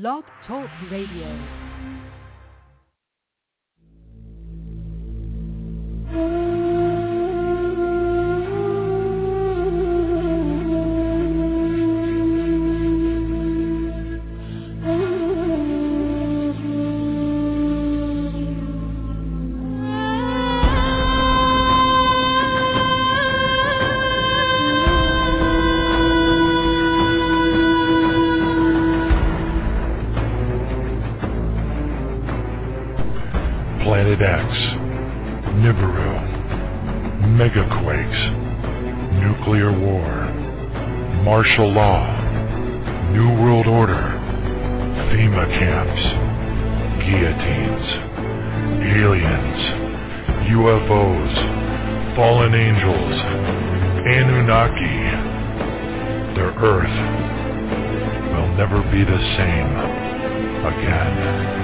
Blog Talk Radio. Mm. Martial law, New World Order, FEMA camps, guillotines, aliens, UFOs, fallen angels, Anunnaki. Their Earth will never be the same again.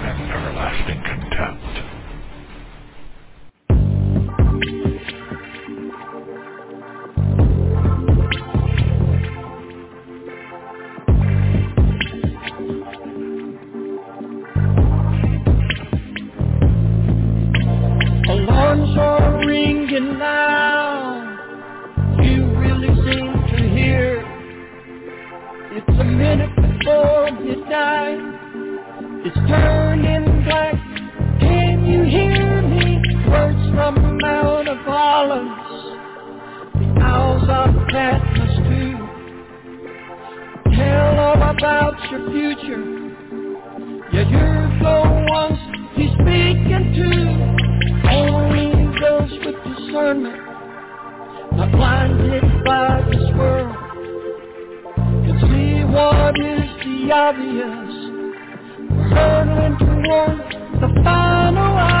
everlasting contempt. Alarms are ringing now. You really seem to hear. It's a minute before midnight. It's turning Olives. The owls of Patmos too. Tell all about your future. Yeah, you're the ones he's speaking to. Only those with discernment, not blinded by this world, can see what is the obvious. We're hurtling toward the final hour.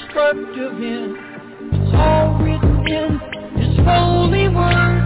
destructive. It's all written in His holy word.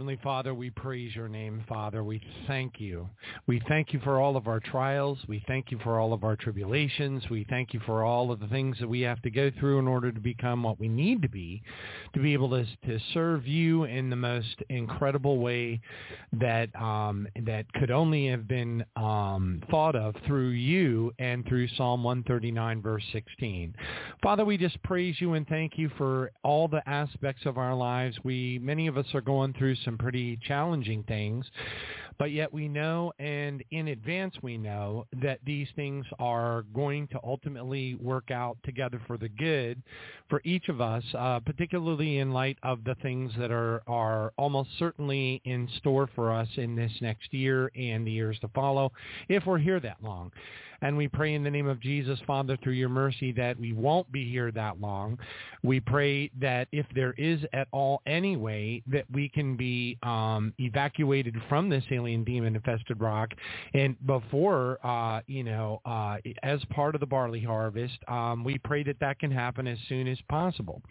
Father, we praise your name, Father. We thank you. We thank you for all of our trials. We thank you for all of our tribulations. We thank you for all of the things that we have to go through in order to become what we need to be, to be able to, to serve you in the most incredible way that um, that could only have been um, thought of through you and through Psalm 139, verse 16. Father, we just praise you and thank you for all the aspects of our lives. We many of us are going through some pretty pretty challenging things. But yet we know and in advance we know that these things are going to ultimately work out together for the good for each of us, uh, particularly in light of the things that are, are almost certainly in store for us in this next year and the years to follow, if we're here that long. And we pray in the name of Jesus, Father, through your mercy that we won't be here that long. We pray that if there is at all any way that we can be um, evacuated from this alien demon-infested rock, and before, uh, you know, uh, as part of the barley harvest, um, we pray that that can happen as soon as possible.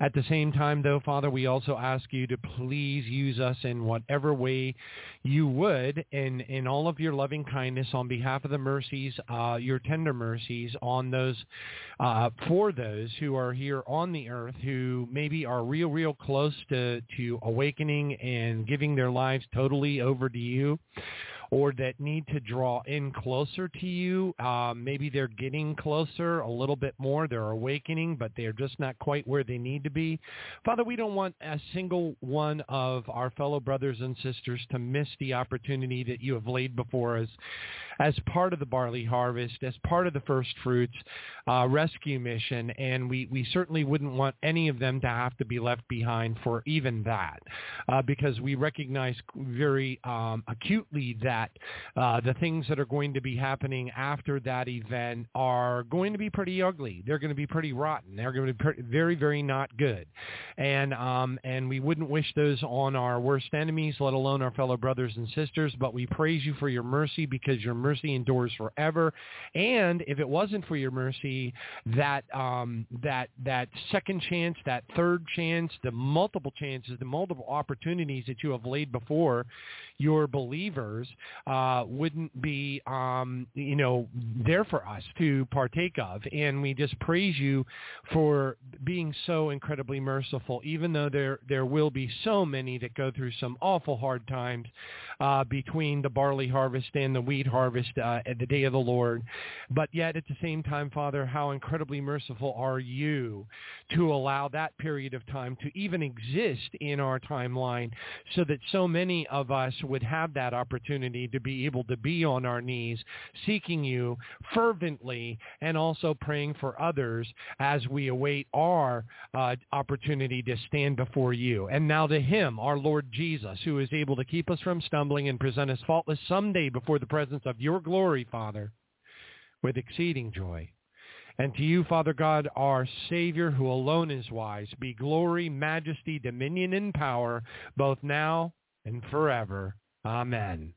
At the same time, though, Father, we also ask you to please use us in whatever way you would in, in all of your loving kindness on behalf of the mercies uh, your tender mercies on those uh, for those who are here on the earth who maybe are real, real close to, to awakening and giving their lives totally over to you or that need to draw in closer to you. Um, maybe they're getting closer a little bit more. They're awakening, but they're just not quite where they need to be. Father, we don't want a single one of our fellow brothers and sisters to miss the opportunity that you have laid before us as part of the barley harvest, as part of the first fruits uh, rescue mission, and we, we certainly wouldn't want any of them to have to be left behind for even that, uh, because we recognize very um, acutely that that uh, the things that are going to be happening after that event are going to be pretty ugly. They're going to be pretty rotten. They're going to be very, very not good. And um, and we wouldn't wish those on our worst enemies, let alone our fellow brothers and sisters. But we praise you for your mercy because your mercy endures forever. And if it wasn't for your mercy, that um, that that second chance, that third chance, the multiple chances, the multiple opportunities that you have laid before your believers uh, wouldn't be, um, you know, there for us to partake of. And we just praise you for being so incredibly merciful, even though there there will be so many that go through some awful hard times uh, between the barley harvest and the wheat harvest uh, at the day of the Lord. But yet at the same time, Father, how incredibly merciful are you to allow that period of time to even exist in our timeline so that so many of us would have that opportunity to be able to be on our knees, seeking you fervently and also praying for others as we await our uh, opportunity to stand before you. And now to him, our Lord Jesus, who is able to keep us from stumbling and present us faultless someday before the presence of your glory, Father, with exceeding joy. And to you, Father God, our Savior, who alone is wise, be glory, majesty, dominion, and power, both now and forever. Amen.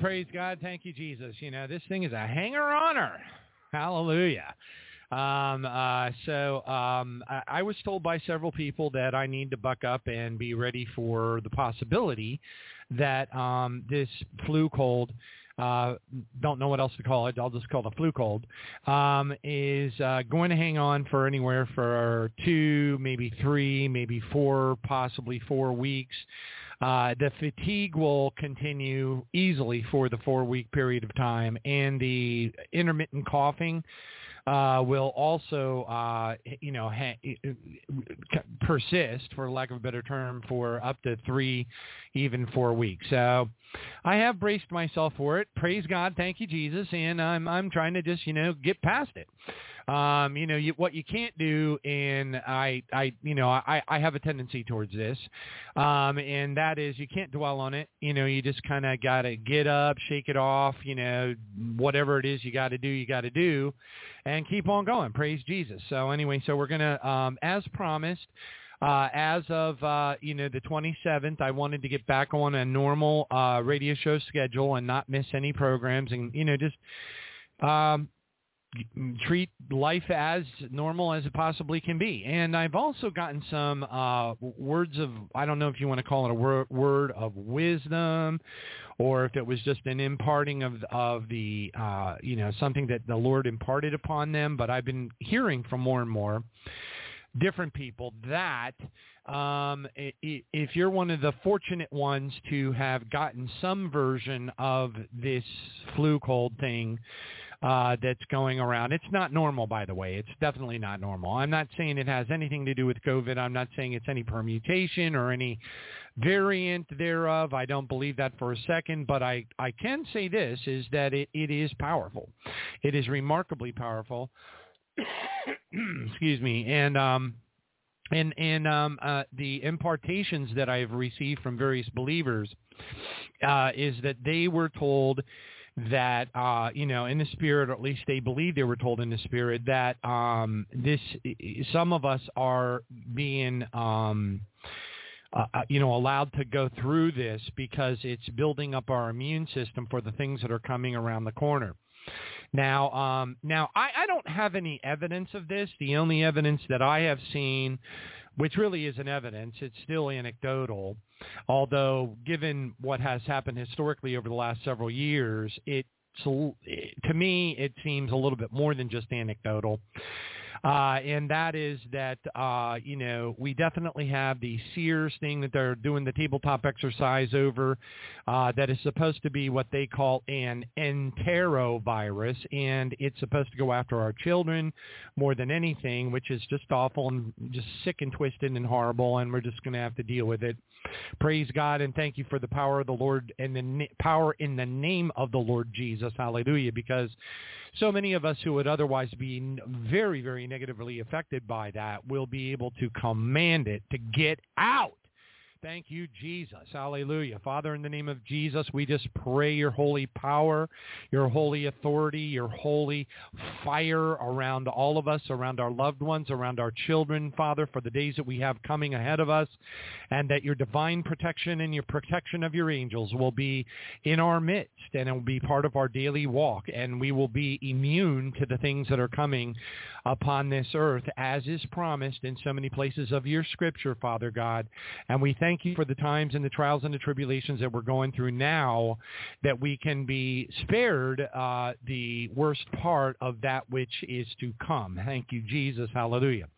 Praise God. Thank you, Jesus. You know, this thing is a hanger-oner. Hallelujah. Um, uh, so um, I, I was told by several people that I need to buck up and be ready for the possibility that um, this flu cold uh, don't know what else to call it. I'll just call it a flu cold. Um, is uh, going to hang on for anywhere for two, maybe three, maybe four, possibly four weeks. Uh, the fatigue will continue easily for the four-week period of time, and the intermittent coughing uh, will also, uh, you know, ha- persist, for lack of a better term, for up to three, even four weeks. So I have braced myself for it. Praise God, thank you, Jesus, and I'm I'm trying to just you know get past it. Um, you know, you, what you can't do, and I, I, you know, I, I have a tendency towards this, um, and that is you can't dwell on it. You know, you just kind of got to get up, shake it off. You know, whatever it is you got to do, you got to do, and keep on going. Praise Jesus. So anyway, so we're gonna, um, as promised. Uh, as of uh, you know the 27th, I wanted to get back on a normal uh, radio show schedule and not miss any programs, and you know just um, treat life as normal as it possibly can be. And I've also gotten some uh, words of, I don't know if you want to call it a word, word of wisdom or if it was just an imparting of, of the, uh, you know, something that the Lord imparted upon them. But I've been hearing from more and more different people that um, if you're one of the fortunate ones to have gotten some version of this flu cold thing, uh, that's going around. It's not normal, by the way. It's definitely not normal. I'm not saying it has anything to do with COVID. I'm not saying it's any permutation or any variant thereof. I don't believe that for a second, but I, I can say this is that it, it is powerful. It is remarkably powerful. Excuse me. And um, and and um, uh, the impartations that I've received from various believers uh, is that they were told that uh, you know in the spirit, or at least they believe they were told in the spirit that um, this some of us are being um, uh, uh, you know allowed to go through this because it's building up our immune system for the things that are coming around the corner. Now, um, now I, I don't have any evidence of this. The only evidence that I have seen which really isn't evidence. It's still anecdotal, although given what has happened historically over the last several years, it to me it seems a little bit more than just anecdotal uh, and that is that uh, you know we definitely have the SEERS thing that they're doing the tabletop exercise over. Uh, that is supposed to be what they call an enterovirus, and it's supposed to go after our children more than anything, which is just awful and just sick and twisted and horrible, and we're just going to have to deal with it. Praise God and thank you for the power of the Lord and the na- power in the name of the Lord Jesus. Hallelujah. Because so many of us who would otherwise be very, very negatively affected by that will be able to command it to get out Thank you, Jesus. Hallelujah. Father, in the name of Jesus, we just pray your holy power, your holy authority, your holy fire around all of us, around our loved ones, around our children, Father, for the days that we have coming ahead of us, and that your divine protection and your protection of your angels will be in our midst, and it will be part of our daily walk, and we will be immune to the things that are coming upon this earth, as is promised in so many places of your scripture, Father God. And we thank thank you for the times and the trials and the tribulations that we're going through now, that we can be spared uh, the worst part of that which is to come. Thank you, Jesus. Hallelujah.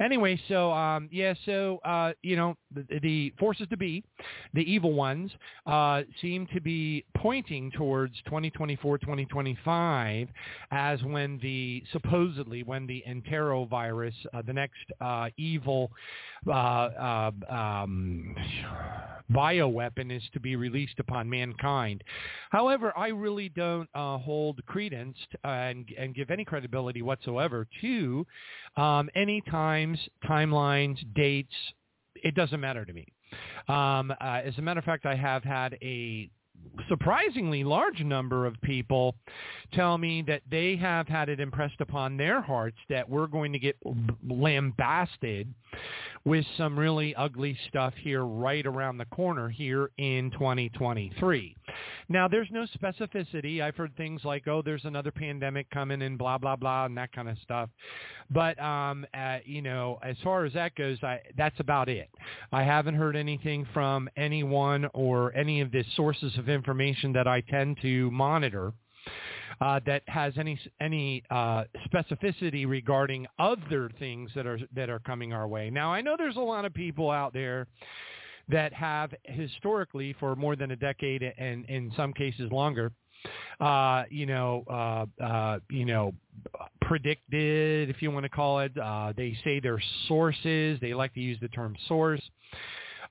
Anyway, so um, yeah, so uh, you know the, the, forces to be, the evil ones, uh, seem to be pointing towards 2024, 2025 as when the supposedly when the enterovirus, uh, the next uh, evil uh, uh, um, bioweapon, is to be released upon mankind. However, I really don't uh, hold credence to, and, and give any credibility whatsoever to um, any times, timelines, dates. It doesn't matter to me. Um, uh, as a matter of fact, I have had a surprisingly large number of people tell me that they have had it impressed upon their hearts that we're going to get lambasted with some really ugly stuff here right around the corner here in 2023. Now, there's no specificity. I've heard things like, oh, there's another pandemic coming and blah, blah, blah, and that kind of stuff. But, um, uh, you know, as far as that goes, I, that's about it. I haven't heard anything from anyone or any of the sources of information that I tend to monitor uh, that has any any uh, specificity regarding other things that are that are coming our way. Now, I know there's a lot of people out there that have historically for more than a decade and in some cases longer uh, you know, uh, uh, you know, predicted, if you want to call it. Uh, they say they're sources. They like to use the term source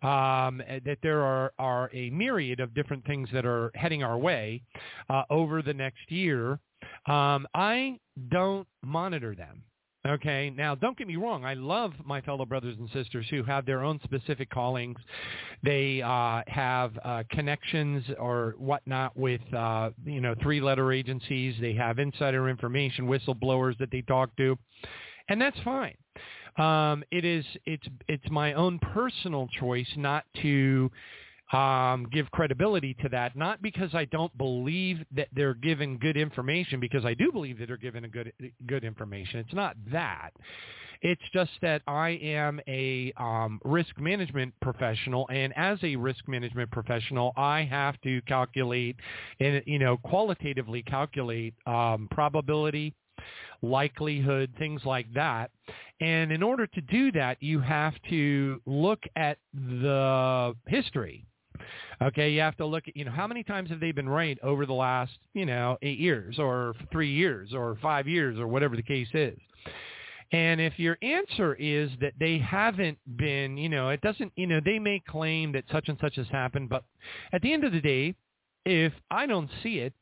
um, that there are, are a myriad of different things that are heading our way uh, over the next year. Um, I don't monitor them. Okay. Now, don't get me wrong. I love my fellow brothers and sisters who have their own specific callings. They uh, have uh, connections or whatnot with, uh, you know, three-letter agencies. They have insider information, whistleblowers that they talk to, and that's fine. Um, it is it's it's my own personal choice not to um, give credibility to that, not because I don't believe that they're given good information, because I do believe that they're given a good good information. It's not that. It's just that I am a um, risk management professional, and as a risk management professional, I have to calculate and you know qualitatively calculate um, probability, likelihood, things like that. And in order to do that, you have to look at the history. Okay, you have to look at, you know, how many times have they been right over the last, you know, eight years or three years or five years or whatever the case is. And if your answer is that they haven't been, you know, it doesn't, you know, they may claim that such and such has happened, but at the end of the day, if I don't see it,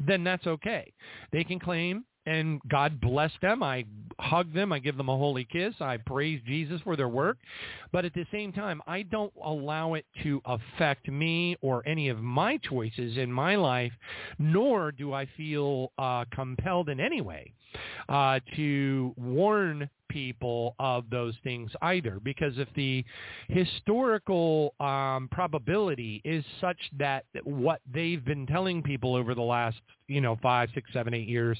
then that's okay. They can claim and God bless them. I hug them. I give them a holy kiss. I praise Jesus for their work. But at the same time, I don't allow it to affect me or any of my choices in my life, nor do I feel uh, compelled in any way uh, to warn people of those things either because if the historical um, probability is such that what they've been telling people over the last you know five six seven eight years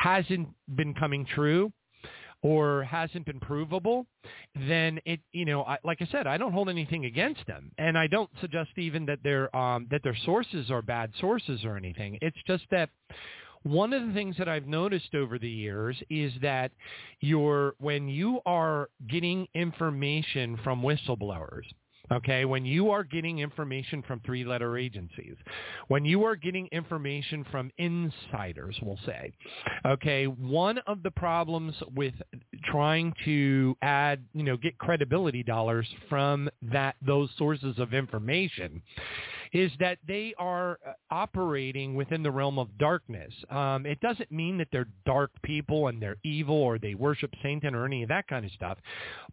hasn't been coming true or hasn't been provable, then it, you know, I, like I said, I don't hold anything against them, and I don't suggest even that their um, that their sources are bad sources or anything. It's just that one of the things that I've noticed over the years is that you're when you are getting information from whistleblowers, Okay, when you are getting information from three-letter agencies, when you are getting information from insiders, we'll say, okay, one of the problems with trying to add, you know, get credibility dollars from that those sources of information is that they are uh, operating within the realm of darkness. Um, it doesn't mean that they're dark people and they're evil or they worship Satan or any of that kind of stuff,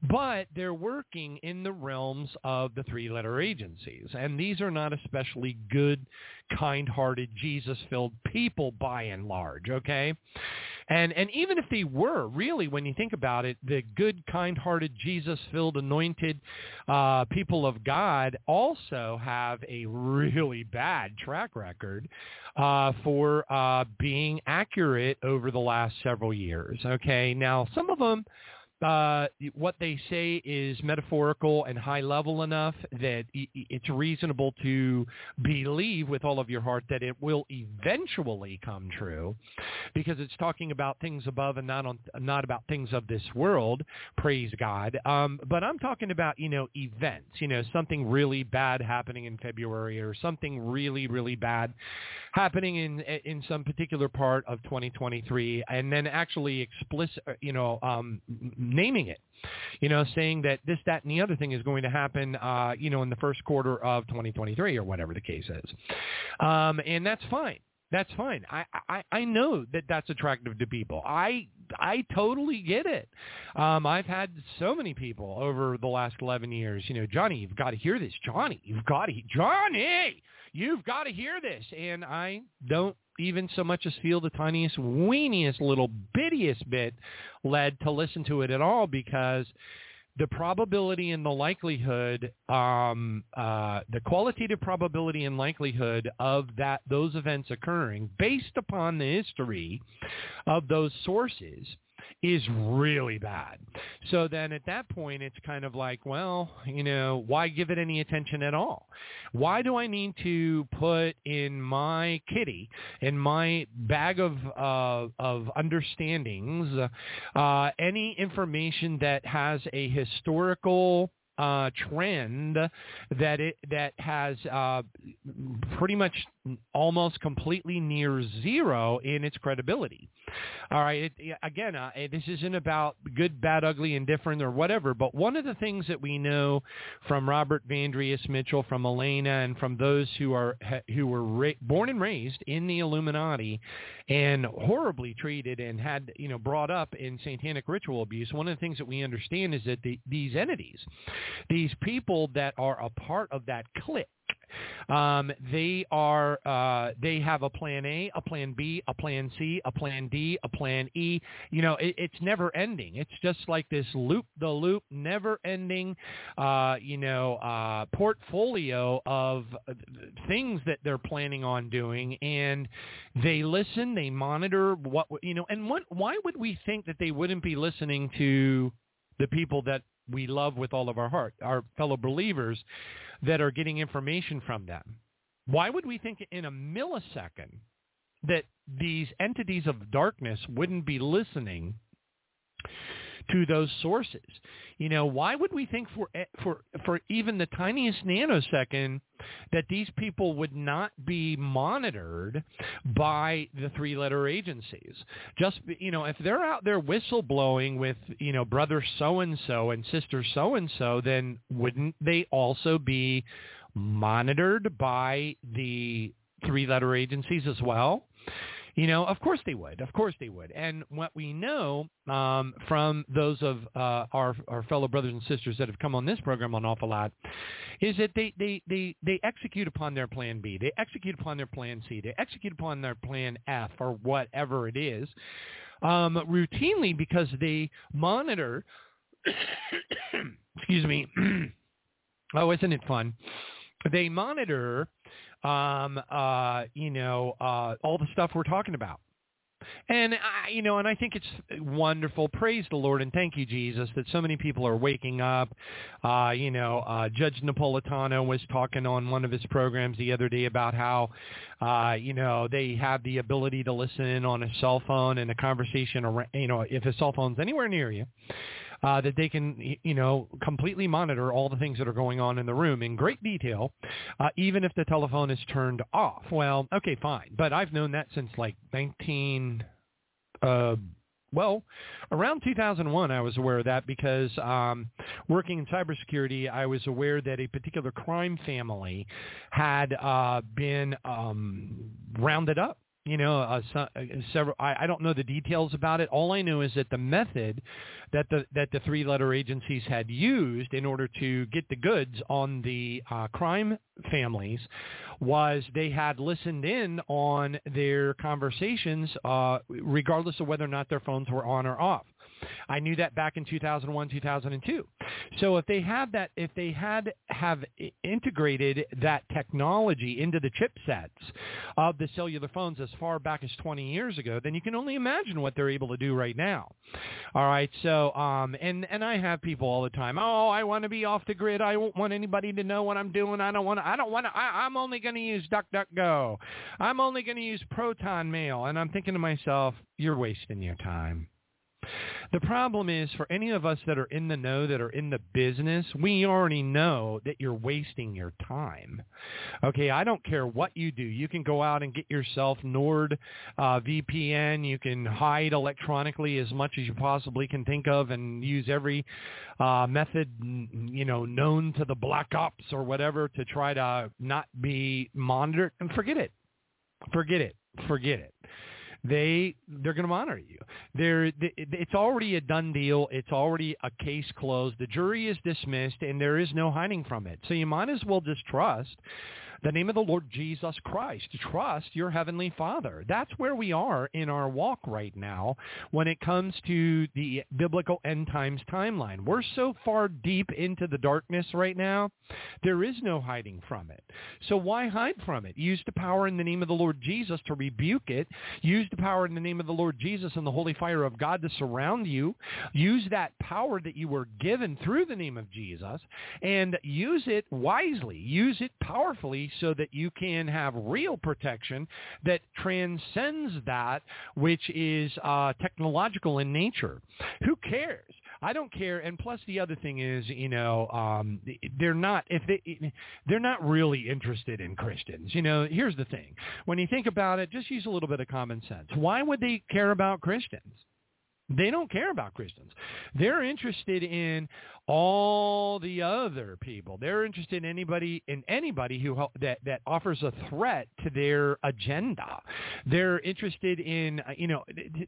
but they're working in the realms of the three-letter agencies. And these are not especially good, kind-hearted, Jesus-filled people by and large, okay? And and even if they were, really, when you think about it, the good, kind-hearted, Jesus-filled, anointed uh, people of God also have a really bad track record uh, for uh, being accurate over the last several years. Okay, now some of them uh, what they say is metaphorical and high level enough that it's reasonable to believe with all of your heart that it will eventually come true because it's talking about things above and not on not about things of this world. Praise god. Um, but i'm talking about you know events you know something really bad happening in february or something really really bad happening in in some particular part of 2023 and then actually explicit you know um, naming it, you know, saying that this, that, and the other thing is going to happen, uh, you know, in the first quarter of 2023 or whatever the case is. Um, and that's fine. That's fine. I, I I know that that's attractive to people. I I totally get it. Um, I've had so many people over the last 11 years. You know, Johnny, you've got to hear this. Johnny, you've got to Johnny, you've got to hear this. And I don't even so much as feel the tiniest, weeniest, little bittiest bit led to listen to it at all because the probability and the likelihood, um, uh, the qualitative probability and likelihood of that those events occurring based upon the history of those sources is really bad. So then at that point, it's kind of like, well, you know, why give it any attention at all? Why do I need to put in my kitty, in my bag of uh, of understandings, uh, any information that has a historical uh, trend that it that has uh, pretty much almost completely near zero in its credibility. All right, it, again, uh, this isn't about good, bad, ugly, indifferent, or whatever. But one of the things that we know from Robert Vandrius Mitchell, from Elena, and from those who are who were ra- born and raised in the Illuminati and horribly treated and had you know brought up in satanic ritual abuse, one of the things that we understand is that the, these entities these people that are a part of that clique um, they are uh, they have a plan A, a plan B, a plan C, a plan D, a plan E. You know, it, it's never ending. It's just like this loop the loop, never ending. Uh, you know, uh, portfolio of things that they're planning on doing, and they listen, they monitor what you know. And what? Why would we think that they wouldn't be listening to the people that we love with all of our heart, our fellow believers that are getting information from them. Why would we think in a millisecond that these entities of darkness wouldn't be listening to those sources. You know, why would we think for eh, for for even the tiniest nanosecond that these people would not be monitored by the three-letter agencies? Just you know, if they're out there whistleblowing with you know brother so and so and sister so and so, then wouldn't they also be monitored by the three-letter agencies as well? You know, of course they would. Of course they would. And what we know um, from those of uh, our, our fellow brothers and sisters that have come on this program an awful lot is that they, they, they, they execute upon their plan B. They execute upon their plan C. They execute upon their plan F or whatever it is um, routinely because they monitor, excuse me, oh, isn't it fun? They monitor um, uh, you know, uh, all the stuff we're talking about. And I, you know, and I think it's wonderful. Praise the Lord and thank you, Jesus, that so many people are waking up. Uh, you know, uh, Judge Napolitano was talking on one of his programs the other day about how, uh, you know, they have the ability to listen on a cell phone and a conversation. Around, you know, if a cell phone's anywhere near you, uh, that they can, you know, completely monitor all the things that are going on in the room in great detail, uh, even if the telephone is turned off. Well, okay, fine. But I've known that since like 19, uh, well, around 2001, I was aware of that because um, working in cybersecurity, I was aware that a particular crime family had uh, been um, rounded up you know, uh, so, uh, several. I, I don't know the details about it. All I know is that the method that the that the three-letter agencies had used in order to get the goods on the uh, crime families was they had listened in on their conversations, uh, regardless of whether or not their phones were on or off. I knew that back in 2001, 2002. So if they had that, if they had have integrated that technology into the chipsets of the cellular phones as far back as 20 years ago, then you can only imagine what they're able to do right now. All right. So, um, and and I have people all the time. Oh, I want to be off the grid. I don't want anybody to know what I'm doing. I don't want. I don't want to. I'm only going to use DuckDuckGo. I'm only going to use Proton Mail. And I'm thinking to myself, you're wasting your time. The problem is for any of us that are in the know, that are in the business, we already know that you're wasting your time. Okay, I don't care what you do. You can go out and get yourself Nord uh, VPN. You can hide electronically as much as you possibly can think of and use every uh, method, you know, known to the black ops or whatever to try to not be monitored. And forget it. Forget it. Forget it they they're going to monitor you. They're, it's already a done deal. It's already a case closed. The jury is dismissed, and there is no hiding from it. So you might as well just trust the name of the Lord Jesus Christ. Trust your heavenly Father. That's where we are in our walk right now when it comes to the biblical end times timeline. We're so far deep into the darkness right now, there is no hiding from it. So why hide from it? Use the power in the name of the Lord Jesus to rebuke it. Use the power in the name of the Lord Jesus and the holy fire of God to surround you. Use that power that you were given through the name of Jesus and use it wisely. Use it powerfully so that you can have real protection that transcends that which is uh, technological in nature. Who cares? I don't care. And plus, the other thing is, you know, um, they're not if they they're not really interested in Christians. You know, here's the thing: when you think about it, just use a little bit of common sense. Why would they care about Christians? They don't care about Christians. They're interested in all the other people. They're interested in anybody in anybody who that that offers a threat to their agenda. They're interested in uh, you know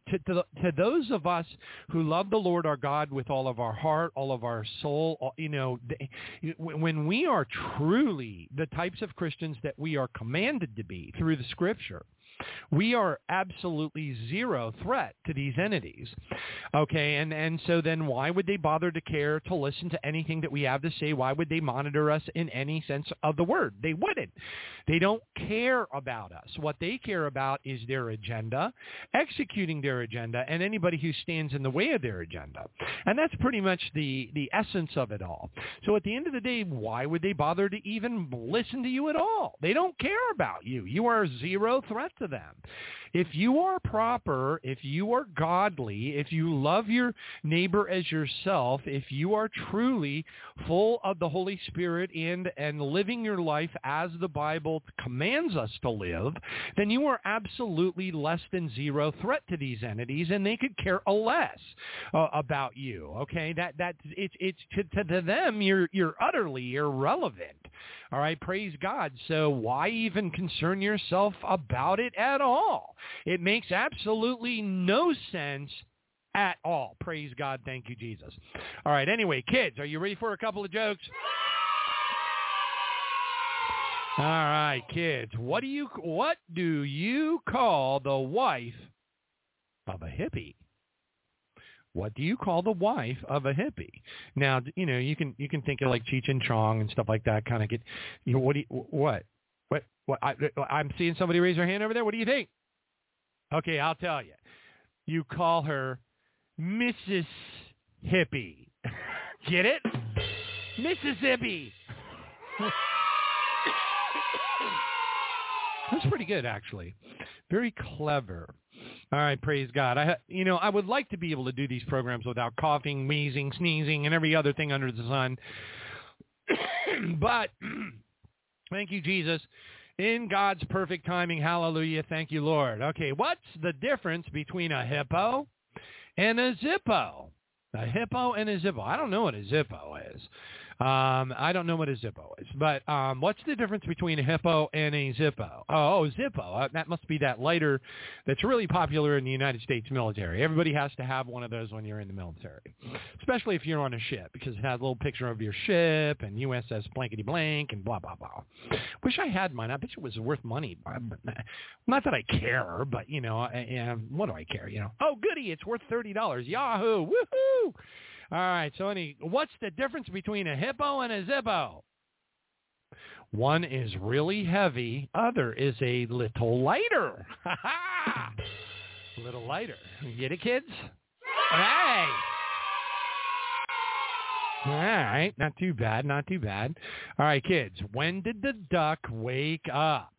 to, to to those of us who love the Lord our God with all of our heart, all of our soul. You know, when we are truly the types of Christians that we are commanded to be through the Scripture we are absolutely zero threat to these entities. Okay, and, and so then why would they bother to care to listen to anything that we have to say? Why would they monitor us in any sense of the word? They wouldn't. They don't care about us. What they care about is their agenda, executing their agenda, and anybody who stands in the way of their agenda. And that's pretty much the, the essence of it all. So at the end of the day, why would they bother to even listen to you at all? They don't care about you. You are zero threat to them. If you are proper, if you are godly, if you love your neighbor as yourself, if you are truly full of the Holy Spirit and, and living your life as the Bible commands us to live, then you are absolutely less than zero threat to these entities and they could care less uh, about you. Okay, that that it's it's to, to them you're you're utterly irrelevant. All right, praise God. So why even concern yourself about it at all? It makes absolutely no sense at all. Praise God. Thank you, Jesus. All right, anyway, kids, are you ready for a couple of jokes? All right, kids. What do you what do you call the wife of a hippie? What do you call the wife of a hippie? Now, you know, you can you can think of like Cheech and Chong and stuff like that. Kind of get, you know, what do you, what what what? I, I'm seeing somebody raise their hand over there. What do you think? Okay, I'll tell you. You call her Mrs. Hippie. Get it? Missus Mississippi. That's pretty good, actually. Very clever. All right, praise God. I, you know, I would like to be able to do these programs without coughing, wheezing, sneezing, and every other thing under the sun. but thank you, Jesus. In God's perfect timing, hallelujah, thank you, Lord. Okay, what's the difference between a hippo and a zippo? A hippo and a zippo. I don't know what a zippo is. Um, I don't know what a Zippo is, but um, what's the difference between a hippo and a Zippo? Oh, Zippo. Uh, that must be that lighter that's really popular in the United States military. Everybody has to have one of those when you're in the military, especially if you're on a ship because it has a little picture of your ship and USS blankety blank and blah blah blah. Wish I had mine. I bet it was worth money. Not that I care, but you know, I, what do I care? You know, oh goody, it's worth thirty dollars. Yahoo! Woohoo! All right. So, any, what's the difference between a hippo and a zippo? One is really heavy. Other is a little lighter. a little lighter. get it, kids? Hey. All right. Not too bad. Not too bad. All right, kids. When did the duck wake up?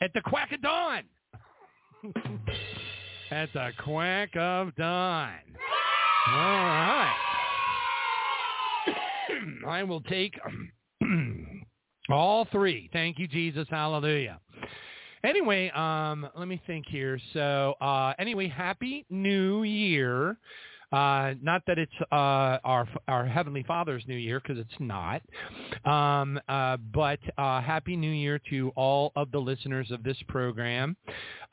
At the quack of dawn. At the quack of dawn. All right. I will take all three. Thank you, Jesus. Hallelujah. Anyway, um, let me think here. So, uh, anyway, happy New Year. Uh, not that it's uh, our our Heavenly Father's New Year, because it's not. Um, uh, but uh, Happy New Year to all of the listeners of this program.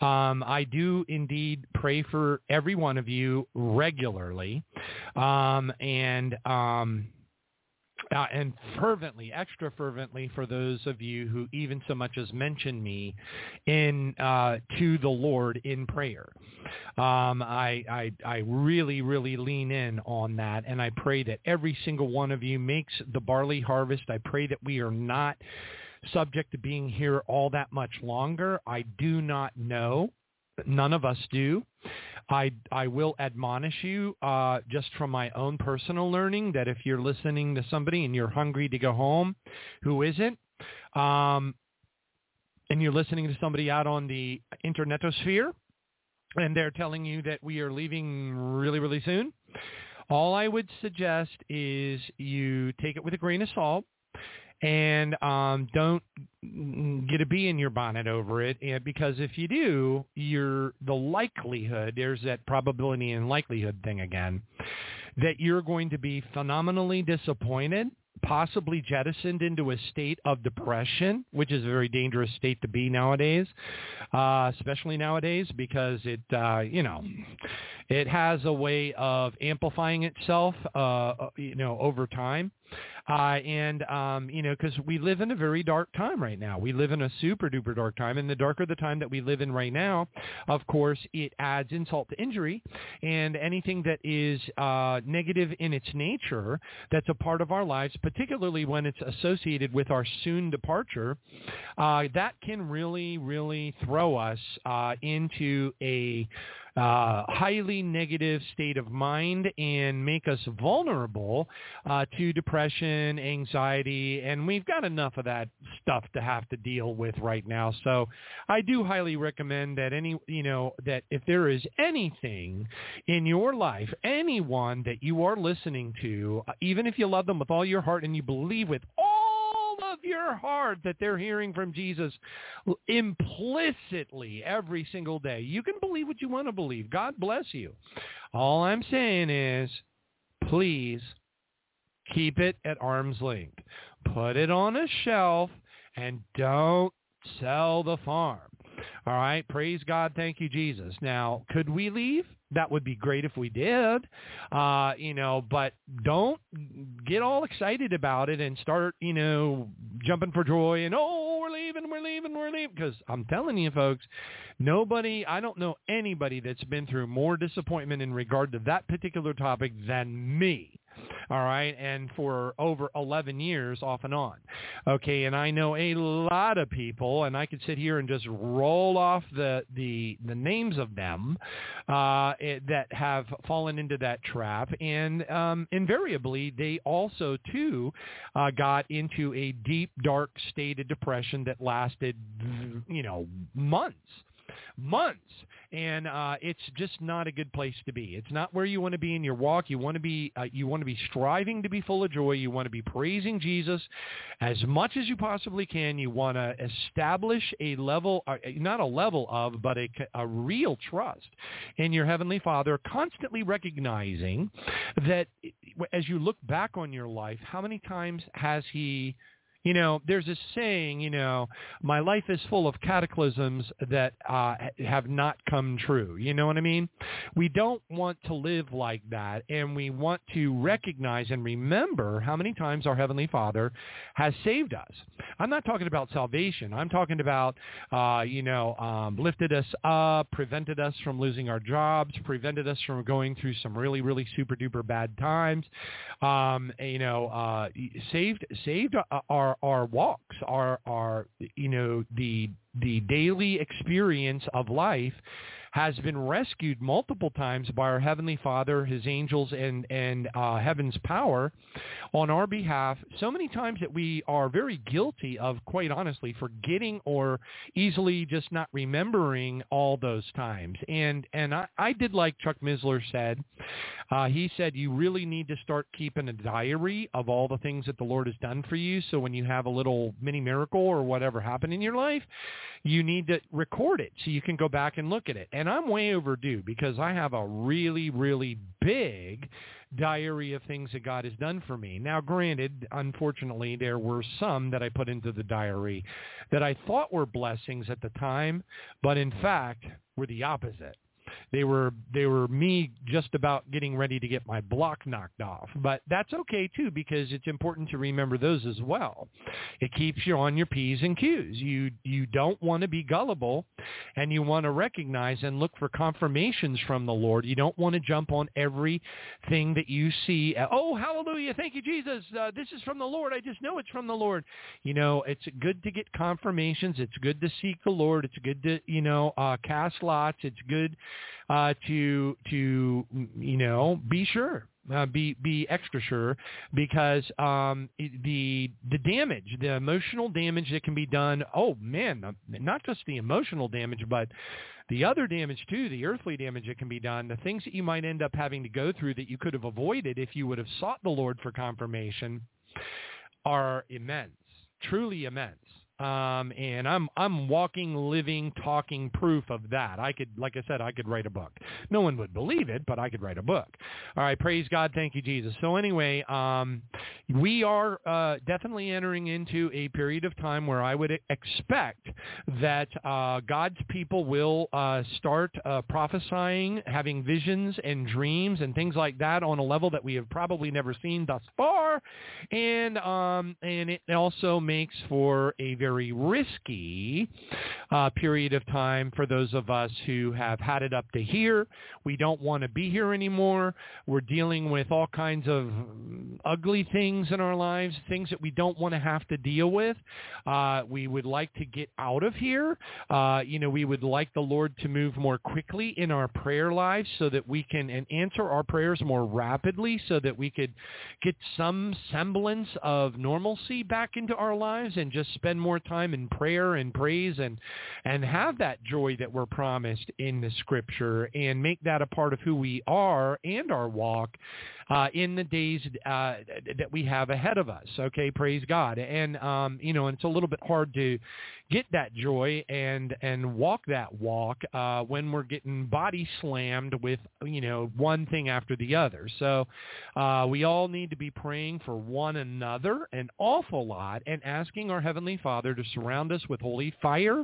Um, I do indeed pray for every one of you regularly, um, and um, uh, and fervently, extra fervently for those of you who even so much as mention me in uh, to the Lord in prayer. Um, I, I I really really lean in on that, and I pray that every single one of you makes the barley harvest. I pray that we are not subject to being here all that much longer. I do not know. None of us do. I, I will admonish you uh, just from my own personal learning that if you're listening to somebody and you're hungry to go home who isn't, um, and you're listening to somebody out on the internetosphere and they're telling you that we are leaving really, really soon, all I would suggest is you take it with a grain of salt and um, don't get a bee in your bonnet over it and because if you do you're the likelihood there's that probability and likelihood thing again that you're going to be phenomenally disappointed possibly jettisoned into a state of depression, which is a very dangerous state to be nowadays, uh, especially nowadays because it, uh, you know, it has a way of amplifying itself, uh, uh you know, over time. Uh, and, um, you know, because we live in a very dark time right now. We live in a super duper dark time. And the darker the time that we live in right now, of course, it adds insult to injury. And anything that is uh, negative in its nature that's a part of our lives, particularly when it's associated with our soon departure, uh, that can really, really throw us uh, into a uh, highly negative state of mind and make us vulnerable uh, to depression, anxiety, and we've got enough of that stuff to have to deal with right now. So I do highly recommend that any, you know, that if there is anything in your life, anyone that you are listening to, uh, even if you love them with all your heart and you believe with all your heart that they're hearing from Jesus implicitly every single day. You can believe what you want to believe. God bless you. All I'm saying is, please keep it at arm's length. Put it on a shelf and don't sell the farm. All right. Praise God. Thank you, Jesus. Now, could we leave? That would be great if we did. Uh, you know, but don't get all excited about it and start, you know, jumping for joy and, oh, we're leaving, we're leaving, we're leaving. Because I'm telling you, folks, nobody, I don't know anybody that's been through more disappointment in regard to that particular topic than me all right, and for over 11 years off and on. Okay, and I know a lot of people, and I could sit here and just roll off the the, the names of them uh, it, that have fallen into that trap, and um, invariably they also too uh, got into a deep, dark state of depression that lasted, you know, months months. And uh, it's just not a good place to be. It's not where you want to be in your walk. You want to be uh, you want to be striving to be full of joy. You want to be praising Jesus as much as you possibly can. You want to establish a level, uh, not a level of, but a, a real trust in your heavenly Father. Constantly recognizing that as you look back on your life, how many times has He you know, there's a saying, you know, my life is full of cataclysms that uh, have not come true. You know what I mean? We don't want to live like that, and we want to recognize and remember how many times our Heavenly Father has saved us. I'm not talking about salvation. I'm talking about, uh, you know, um, lifted us up, prevented us from losing our jobs, prevented us from going through some really, really super duper bad times. Um, you know, uh, saved saved our our walks, our our you know the the daily experience of life has been rescued multiple times by our Heavenly Father, His angels, and, and uh, heaven's power on our behalf so many times that we are very guilty of, quite honestly, forgetting or easily just not remembering all those times. And, and I, I did like Chuck Missler said. Uh, he said you really need to start keeping a diary of all the things that the Lord has done for you. So when you have a little mini miracle or whatever happened in your life, you need to record it so you can go back and look at it. And I'm way overdue because I have a really, really big diary of things that God has done for me. Now, granted, unfortunately, there were some that I put into the diary that I thought were blessings at the time, but in fact were the opposite. They were they were me just about getting ready to get my block knocked off. But that's okay too because it's important to remember those as well. It keeps you on your P's and Q's. You you don't want to be gullible and you want to recognize and look for confirmations from the Lord. You don't want to jump on everything that you see. Oh, hallelujah. Thank you, Jesus. Uh, this is from the Lord. I just know it's from the Lord. You know, it's good to get confirmations. It's good to seek the Lord. It's good to, you know, uh, cast lots. It's good uh, to to you know be sure uh, be be extra sure because um, the the damage, the emotional damage that can be done. Oh man, not just the emotional damage, but the other damage too, the earthly damage that can be done. The things that you might end up having to go through that you could have avoided if you would have sought the Lord for confirmation are immense, truly immense. Um, and I'm I'm walking, living, talking proof of that. I could, like I said, I could write a book. No one would believe it, but I could write a book. All right, praise God, thank you, Jesus. So anyway, um, we are uh, definitely entering into a period of time where I would expect that uh, God's people will uh, start uh, prophesying, having visions and dreams and things like that on a level that we have probably never seen thus far, and um, and it also makes for a very risky uh, period of time for those of us who have had it up to here. We don't want to be here anymore. We're dealing with all kinds of ugly things in our lives, things that we don't want to have to deal with. Uh, we would like to get out of here. Uh, you know, we would like the Lord to move more quickly in our prayer lives so that we can and answer our prayers more rapidly so that we could get some semblance of normalcy back into our lives and just spend more more time in prayer and praise and and have that joy that we're promised in the scripture and make that a part of who we are and our walk uh, in the days uh, that we have ahead of us. Okay, praise God. And um, you know, and it's a little bit hard to get that joy and and walk that walk uh, when we're getting body slammed with you know one thing after the other. So uh, we all need to be praying for one another an awful lot and asking our heavenly Father to surround us with holy fire,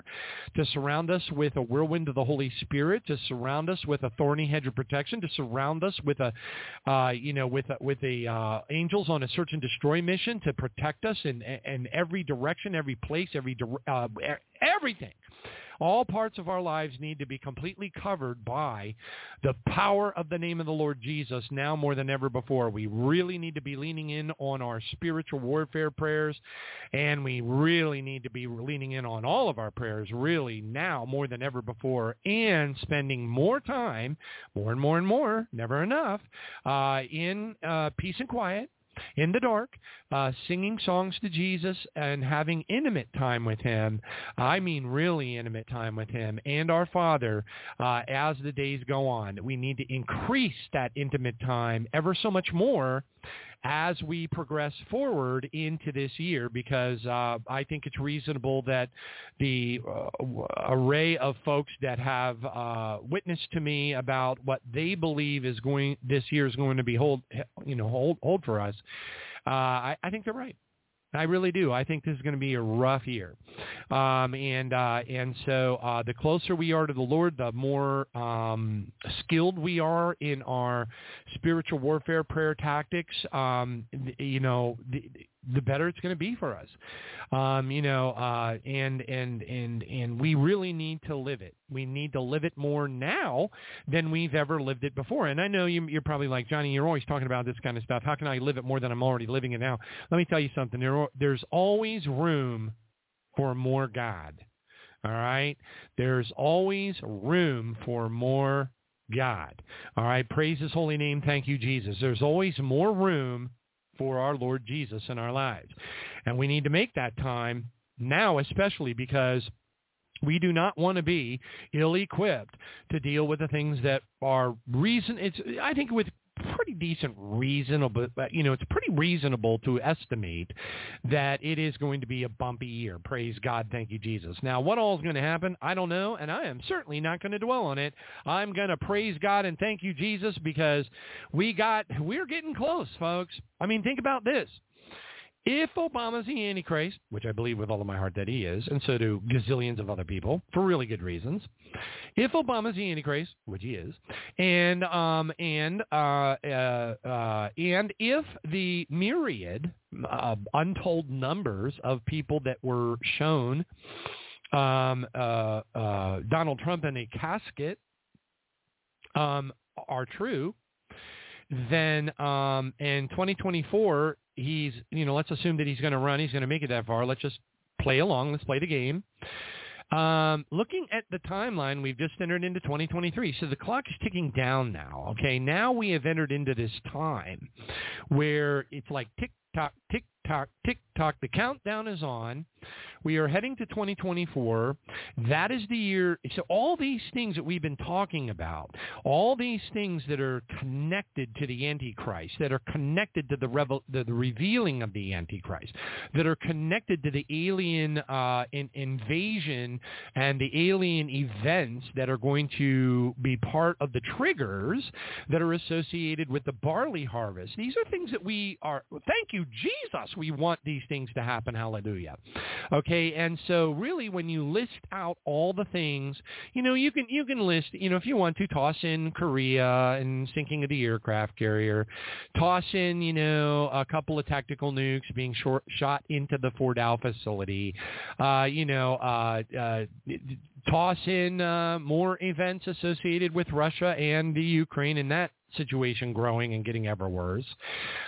to surround us with a whirlwind of the Holy Spirit, to surround us with a thorny hedge of protection, to surround us with a uh, you know with a, with a uh, angels on a search and destroy mission to protect us in in every direction, every place, every uh, everything. All parts of our lives need to be completely covered by the power of the name of the Lord Jesus now more than ever before. We really need to be leaning in on our spiritual warfare prayers, and we really need to be leaning in on all of our prayers really now more than ever before, and spending more time, more and more and more, never enough, uh, in uh, peace and quiet, in the dark, uh, singing songs to Jesus and having intimate time with him. I mean really intimate time with him and our Father uh, as the days go on. We need to increase that intimate time ever so much more as we progress forward into this year because uh, I think it's reasonable that the uh, array of folks that have uh, witnessed to me about what they believe is going this year is going to be hold you know hold hold for us. Uh, I, I think they're right. I really do. I think this is going to be a rough year, um, and uh, and so uh, the closer we are to the Lord, the more um, skilled we are in our spiritual warfare prayer tactics. Um, you know, the, the better it's going to be for us. Um, you know, uh, and and and and we really need to live it. We need to live it more now than we've ever lived it before. And I know you, you're probably like Johnny. You're always talking about this kind of stuff. How can I live it more than I'm already living it now? Let me tell you something. There, there's always room for more God. All right. There's always room for more God. All right. Praise his holy name. Thank you, Jesus. There's always more room for our Lord Jesus in our lives. And we need to make that time now, especially because we do not want to be ill-equipped to deal with the things that are reason. It's I think with pretty decent reasonable uh, you know it's pretty reasonable to estimate that it is going to be a bumpy year. Praise god. Thank you jesus. Now what all is going to happen i don't know and i am certainly not going to dwell on it. I'm going to praise god and thank you jesus because we got we're getting close folks. I mean think about this if Obama's the Antichrist, which I believe with all of my heart that he is, and so do gazillions of other people for really good reasons, if Obama's the Antichrist, which he is, and um, and uh, uh, uh, and if the myriad, uh, untold numbers of people that were shown um, uh, uh, Donald Trump in a casket um, are true, then um, in 2024 he's, you know, let's assume that he's going to run. He's going to make it that far. Let's just play along. Let's play the game. Um, looking at the timeline, we've just entered into 2023. So the clock is ticking down now. Okay, now we have entered into this time where it's like tick tock, tick tock, tick tock. The countdown is on. We are heading to 2024. That is the year. So all these things that we've been talking about, all these things that are connected to the Antichrist, that are connected to the, revel, the, the revealing of the Antichrist, that are connected to the alien uh, in, invasion and the alien events that are going to be part of the triggers that are associated with the barley harvest. These are things that we are, thank you, Jesus, we want these things to happen. Hallelujah. Okay, and so really when you list out all the things, you know, you can you can list, you know, if you want to toss in Korea and sinking of the aircraft carrier, toss in, you know, a couple of tactical nukes being short, shot into the Fordow facility, uh, you know, uh, uh, toss in uh, more events associated with Russia and the Ukraine and that situation growing and getting ever worse.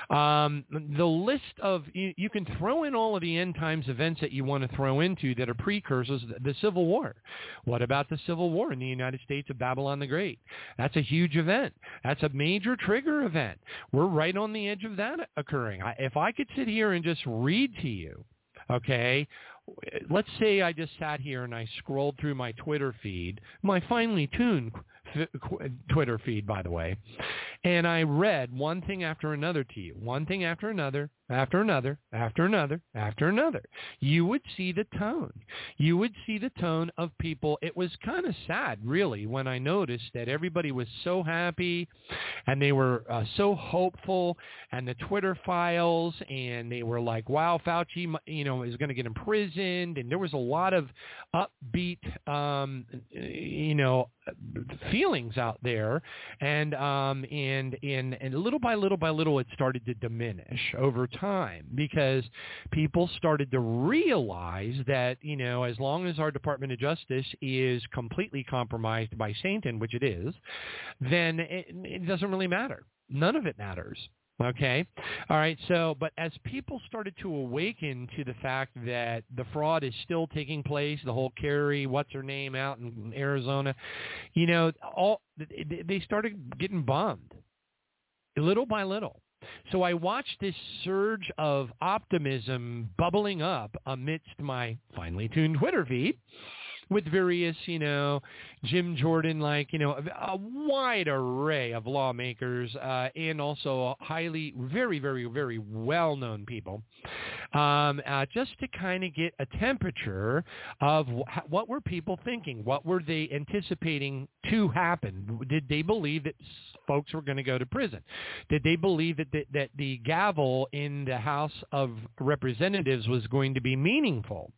Um, the list of you, you, can throw in all of the end times events that you want to throw into that are precursors. The Civil War. What about the Civil War in the United States of Babylon the Great? That's a huge event. That's a major trigger event. We're right on the edge of that occurring. I, if I could sit here and just read to you, okay, let's say I just sat here and I scrolled through my Twitter feed, my finely tuned Twitter feed, by the way, and I read one thing after another to you, one thing after another, after another, after another, after another, you would see the tone. You would see the tone of people. It was kind of sad, really, when I noticed that everybody was so happy and they were uh, so hopeful and the Twitter files and they were like, wow, Fauci, you know, is going to get imprisoned. And there was a lot of upbeat, um, you know, feelings out there. And, um, and, and, and little by little by little, it started to diminish over time because people started to realize that, you know, as long as our Department of Justice is completely compromised by Satan, which it is, then it, it doesn't really matter. None of it matters. Okay. All right. So, but as people started to awaken to the fact that the fraud is still taking place, the whole Kari, what's her name out in Arizona, you know, all they started getting bombed little by little. so I watched this surge of optimism bubbling up amidst my finely tuned Twitter feed with various, you know, Jim Jordan, like, you know, a, a wide array of lawmakers uh, and also highly, very, very, very well-known people, um, uh, just to kind of get a temperature of wh- what were people thinking? What were they anticipating to happen? Did they believe that folks were going to go to prison? Did they believe that the, that the gavel in the House of Representatives was going to be meaningful?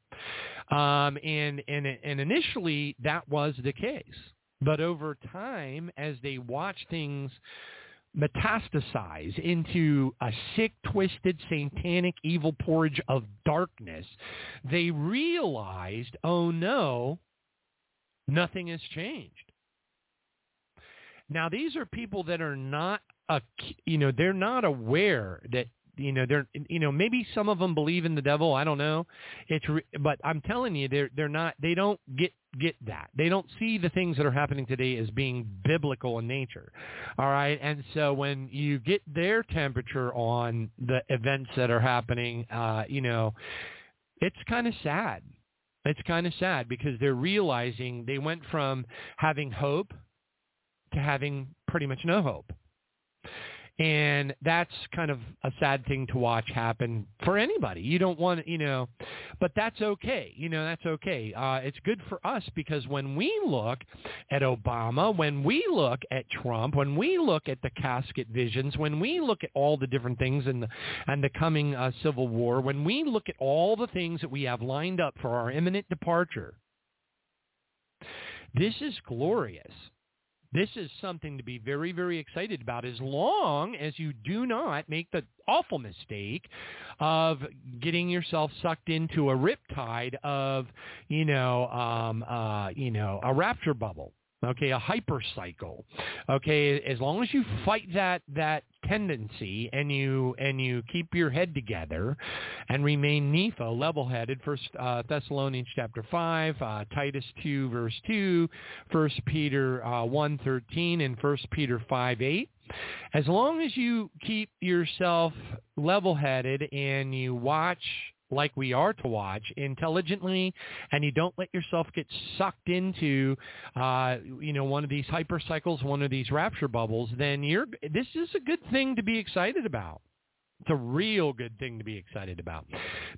Um, and, and, and initially that was the case. But over time, as they watch things metastasize into a sick, twisted, satanic, evil porridge of darkness, they realized, oh no, nothing has changed. Now these are people that are not, a, you know, they're not aware that you know they're you know maybe some of them believe in the devil i don't know. It's re- but i'm telling you they're they're not they don't get get that. They don't see the things that are happening today as being biblical in nature. All right? And so when you get their temperature on the events that are happening uh you know it's kind of sad. It's kind of sad because they're realizing they went from having hope to having pretty much no hope and that's kind of a sad thing to watch happen for anybody. You don't want, you know, but that's okay. You know, that's okay. Uh, it's good for us because when we look at Obama, when we look at Trump, when we look at the casket visions, when we look at all the different things and the, and the coming uh, civil war, when we look at all the things that we have lined up for our imminent departure, this is glorious. This is something to be very, very excited about as long as you do not make the awful mistake of getting yourself sucked into a riptide of, you know, um, uh, you know, a rapture bubble okay, a hypercycle. Okay, as long as you fight that that tendency and you and you keep your head together and remain Nepho, level-headed. First uh, Thessalonians chapter five, uh, Titus two verse two, First Peter uh, one thirteen, and First Peter five eight. As long as you keep yourself level-headed and you watch like we are to watch intelligently and you don't let yourself get sucked into uh you know one of these hypercycles one of these rapture bubbles then you're this is a good thing to be excited about. It's a real good thing to be excited about.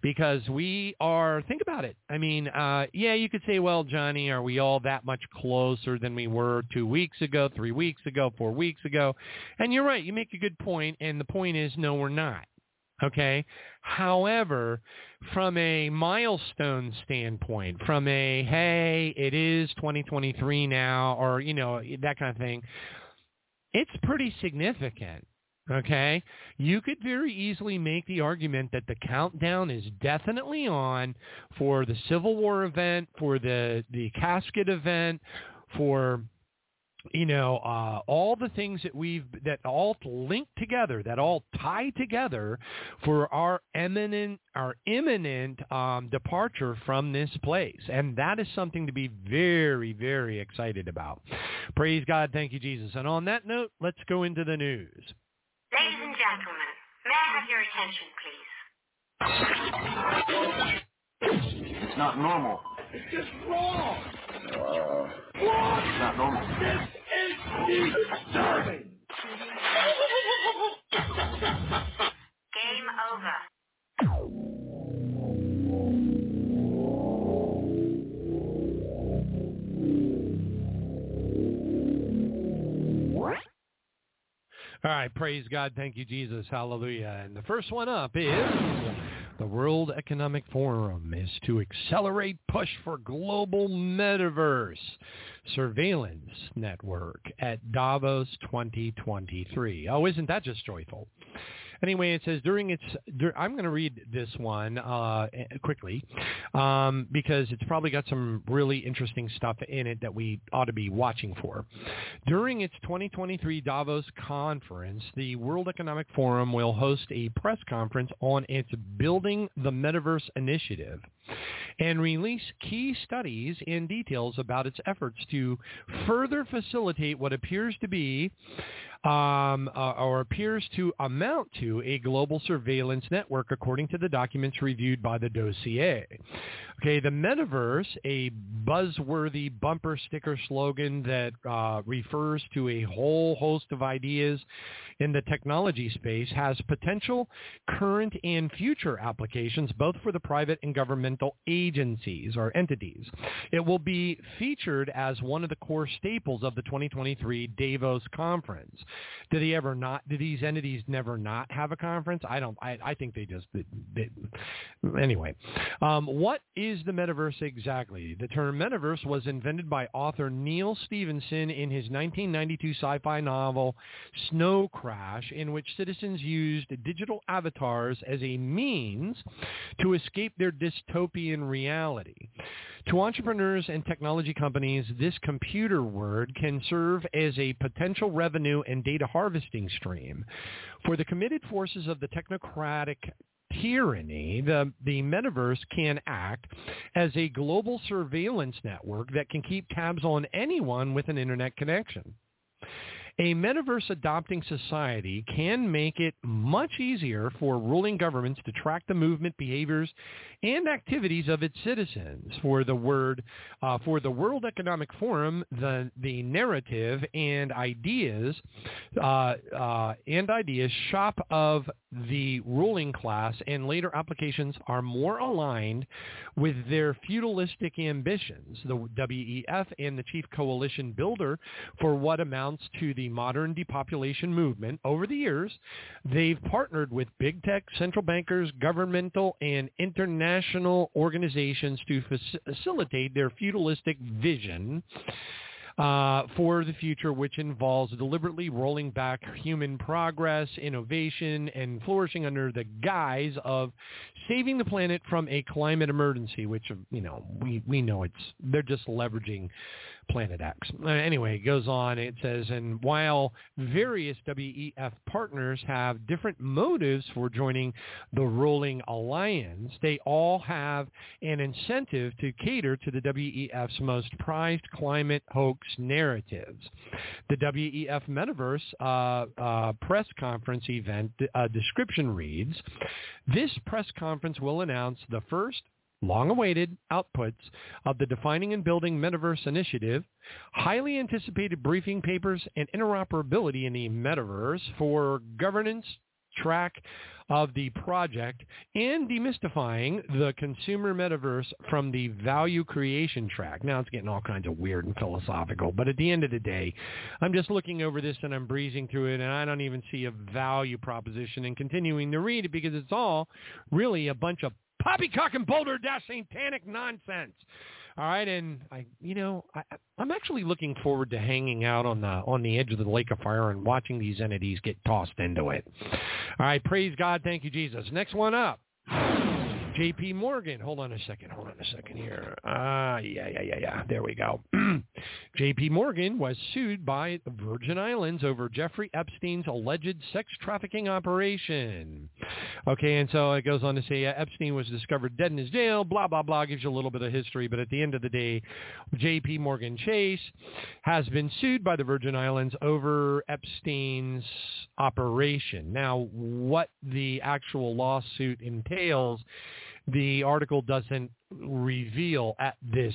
Because we are think about it. I mean uh yeah you could say well johnny are we all that much closer than we were two weeks ago three weeks ago four weeks ago? And you're right you make a good point and the point is no we're not Okay. However, from a milestone standpoint, from a, hey, it is 2023 now, or, you know, that kind of thing, it's pretty significant. Okay. You could very easily make the argument that the countdown is definitely on for the Civil War event, for the, the casket event, for you know, uh, all the things that we've that all link together, that all tie together for our eminent, our imminent um, departure from this place, and that is something to be very, very excited about. Praise God, thank you, Jesus. And on that note, let's go into the news. Ladies and gentlemen, may I have your attention, please? It's not normal. It's just wrong. What? This is disturbing. Game over. All right, praise God. Thank you, Jesus. Hallelujah. And the first one up is the World Economic Forum is to accelerate push for global metaverse surveillance network at Davos 2023. Oh, isn't that just joyful? Anyway, it says during its. I'm going to read this one uh, quickly um, because it's probably got some really interesting stuff in it that we ought to be watching for. During its 2023 Davos conference, the World Economic Forum will host a press conference on its Building the Metaverse initiative. And release key studies and details about its efforts to further facilitate what appears to be um, uh, or appears to amount to a global surveillance network, according to the documents reviewed by the dossier. Okay, the metaverse, a buzzworthy bumper sticker slogan that uh, refers to a whole host of ideas in the technology space, has potential current and future applications both for the private and governmental agencies or entities. It will be featured as one of the core staples of the 2023 Davos conference. Did he ever not? Did these entities never not have a conference? I don't. I, I think they just. They, they, anyway, um, what is the metaverse exactly? The term metaverse was invented by author Neal Stephenson in his 1992 sci-fi novel Snow Crash, in which citizens used digital avatars as a means to escape their dystopian reality. To entrepreneurs and technology companies, this computer word can serve as a potential revenue and data harvesting stream. For the committed forces of the technocratic tyranny, the, the metaverse can act as a global surveillance network that can keep tabs on anyone with an internet connection. A metaverse adopting society can make it much easier for ruling governments to track the movement, behaviors, and activities of its citizens. For the word, uh, for the World Economic Forum, the the narrative and ideas uh, uh, and ideas shop of the ruling class and later applications are more aligned with their feudalistic ambitions. The WEF and the chief coalition builder for what amounts to the modern depopulation movement. Over the years, they've partnered with big tech, central bankers, governmental, and international organizations to facilitate their feudalistic vision uh, for the future, which involves deliberately rolling back human progress, innovation, and flourishing under the guise of saving the planet from a climate emergency, which, you know, we, we know it's, they're just leveraging Planet X. Uh, anyway, it goes on. It says, and while various WEF partners have different motives for joining the ruling alliance, they all have an incentive to cater to the WEF's most prized climate hoax narratives. The WEF Metaverse uh, uh, press conference event uh, description reads, this press conference will announce the first long-awaited outputs of the Defining and Building Metaverse Initiative, highly anticipated briefing papers, and interoperability in the metaverse for governance track of the project and demystifying the consumer metaverse from the value creation track. Now it's getting all kinds of weird and philosophical, but at the end of the day, I'm just looking over this and I'm breezing through it and I don't even see a value proposition in continuing to read it because it's all really a bunch of poppycock and boulder dash satanic nonsense. All right, and I, you know, I, I'm actually looking forward to hanging out on the on the edge of the lake of fire and watching these entities get tossed into it. All right, praise God, thank you, Jesus. Next one up. J.P. Morgan. Hold on a second. Hold on a second here. Ah, uh, yeah, yeah, yeah, yeah. There we go. J.P. Morgan was sued by the Virgin Islands over Jeffrey Epstein's alleged sex trafficking operation. Okay, and so it goes on to say uh, Epstein was discovered dead in his jail. Blah blah blah. Gives you a little bit of history, but at the end of the day, J.P. Morgan Chase has been sued by the Virgin Islands over Epstein's operation. Now, what the actual lawsuit entails the article doesn't reveal at this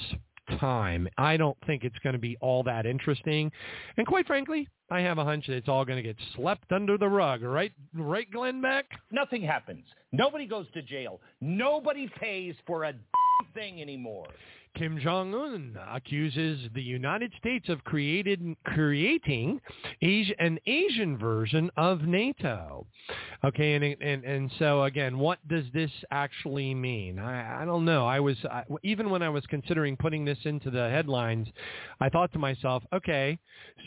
time. I don't think it's going to be all that interesting. And quite frankly, I have a hunch that it's all going to get swept under the rug, right? Right, Glenn Beck? Nothing happens. Nobody goes to jail. Nobody pays for a thing anymore. Kim Jong-un accuses the United States of created, creating Asia, an Asian version of NATO. Okay, and, and, and so again, what does this actually mean? I, I don't know. I was, I, even when I was considering putting this into the headlines, I thought to myself, okay,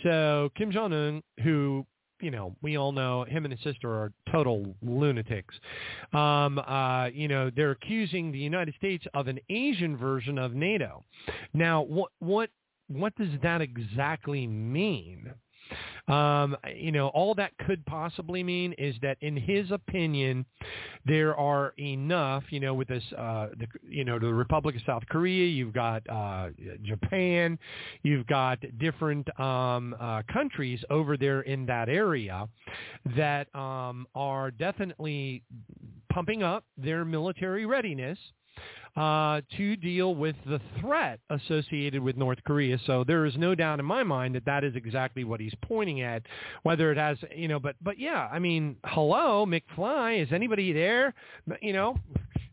so Kim Jong-un, who you know, we all know him and his sister are total lunatics. Um, uh, you know, they're accusing the United States of an Asian version of NATO. Now, what what what does that exactly mean? Um, you know, all that could possibly mean is that, in his opinion, there are enough. You know, with this, uh, the, you know, the Republic of South Korea, you've got uh, Japan, you've got different um, uh, countries over there in that area that um, are definitely pumping up their military readiness uh, to deal with the threat associated with North Korea. So there is no doubt in my mind that that is exactly what he's pointing at. Whether it has, you know, but but yeah, I mean, hello, McFly, is anybody there? You know,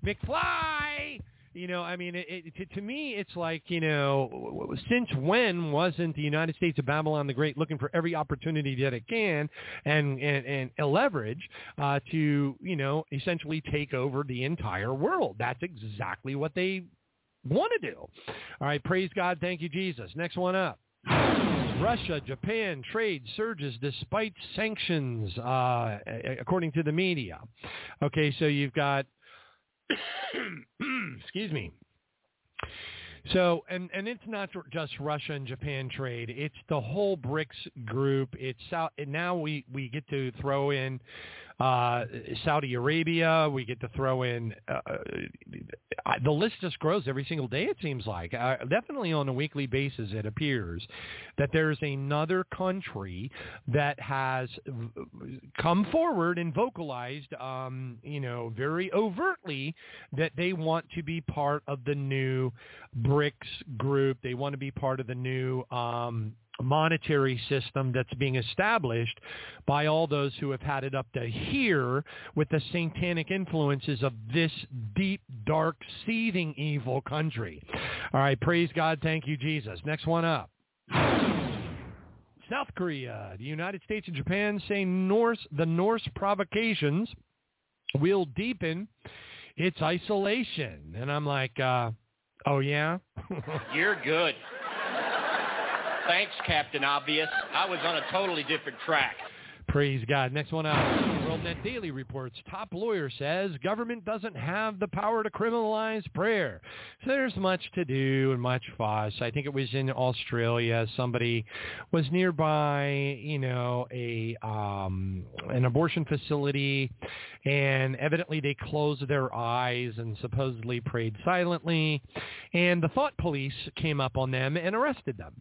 McFly. You know, I mean, it, it, to, to me, it's like, you know, since when wasn't the United States of Babylon the Great looking for every opportunity that it can and and, and leverage uh, to, you know, essentially take over the entire world? That's exactly what they want to do. All right, praise God, thank you, Jesus. Next one up. Russia, Japan trade surges despite sanctions, uh, according to the media. Okay, so you've got excuse me. So, and, and it's not just Russia and Japan trade. It's the whole BRICS group. It's now we, we get to throw in uh, Saudi Arabia. We get to throw in uh, uh, the list just grows every single day. It seems like uh, definitely on a weekly basis, it appears that there's another country that has come forward and vocalized, um, you know, very overtly that they want to be part of the new BRICS group. They want to be part of the new um, monetary system that's being established by all those who have had it up to here with the satanic influences of this deep, dark, seething evil country. All right, praise God. Thank you, Jesus. Next one up. South Korea, the United States and Japan say Norse, the Norse provocations will deepen its isolation. And I'm like, uh, oh yeah? You're good. Thanks, Captain Obvious. I was on a totally different track. Praise God. Next one out. WorldNet Daily reports top lawyer says government doesn't have the power to criminalize prayer. So there's much to do and much fuss. I think it was in Australia. Somebody was nearby, you know, a um, an abortion facility, and evidently they closed their eyes and supposedly prayed silently, and the thought police came up on them and arrested them.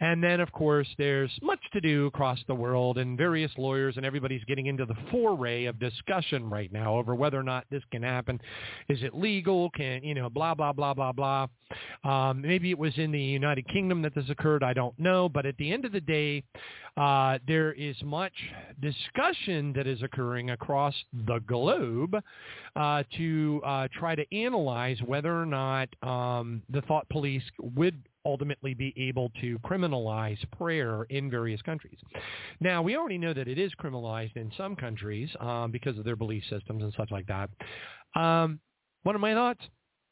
And then, of course, there's much to do across the world, and various lawyers and everybody's getting into the foray of discussion right now over whether or not this can happen. Is it legal? Can, you know, blah, blah, blah, blah, blah. Um, maybe it was in the United Kingdom that this occurred. I don't know. But at the end of the day, uh, there is much discussion that is occurring across the globe uh, to uh, try to analyze whether or not um, the thought police would ultimately be able to criminalize prayer in various countries. Now, we already know that it is criminalized in some countries um, because of their belief systems and such like that. Um, what are my thoughts?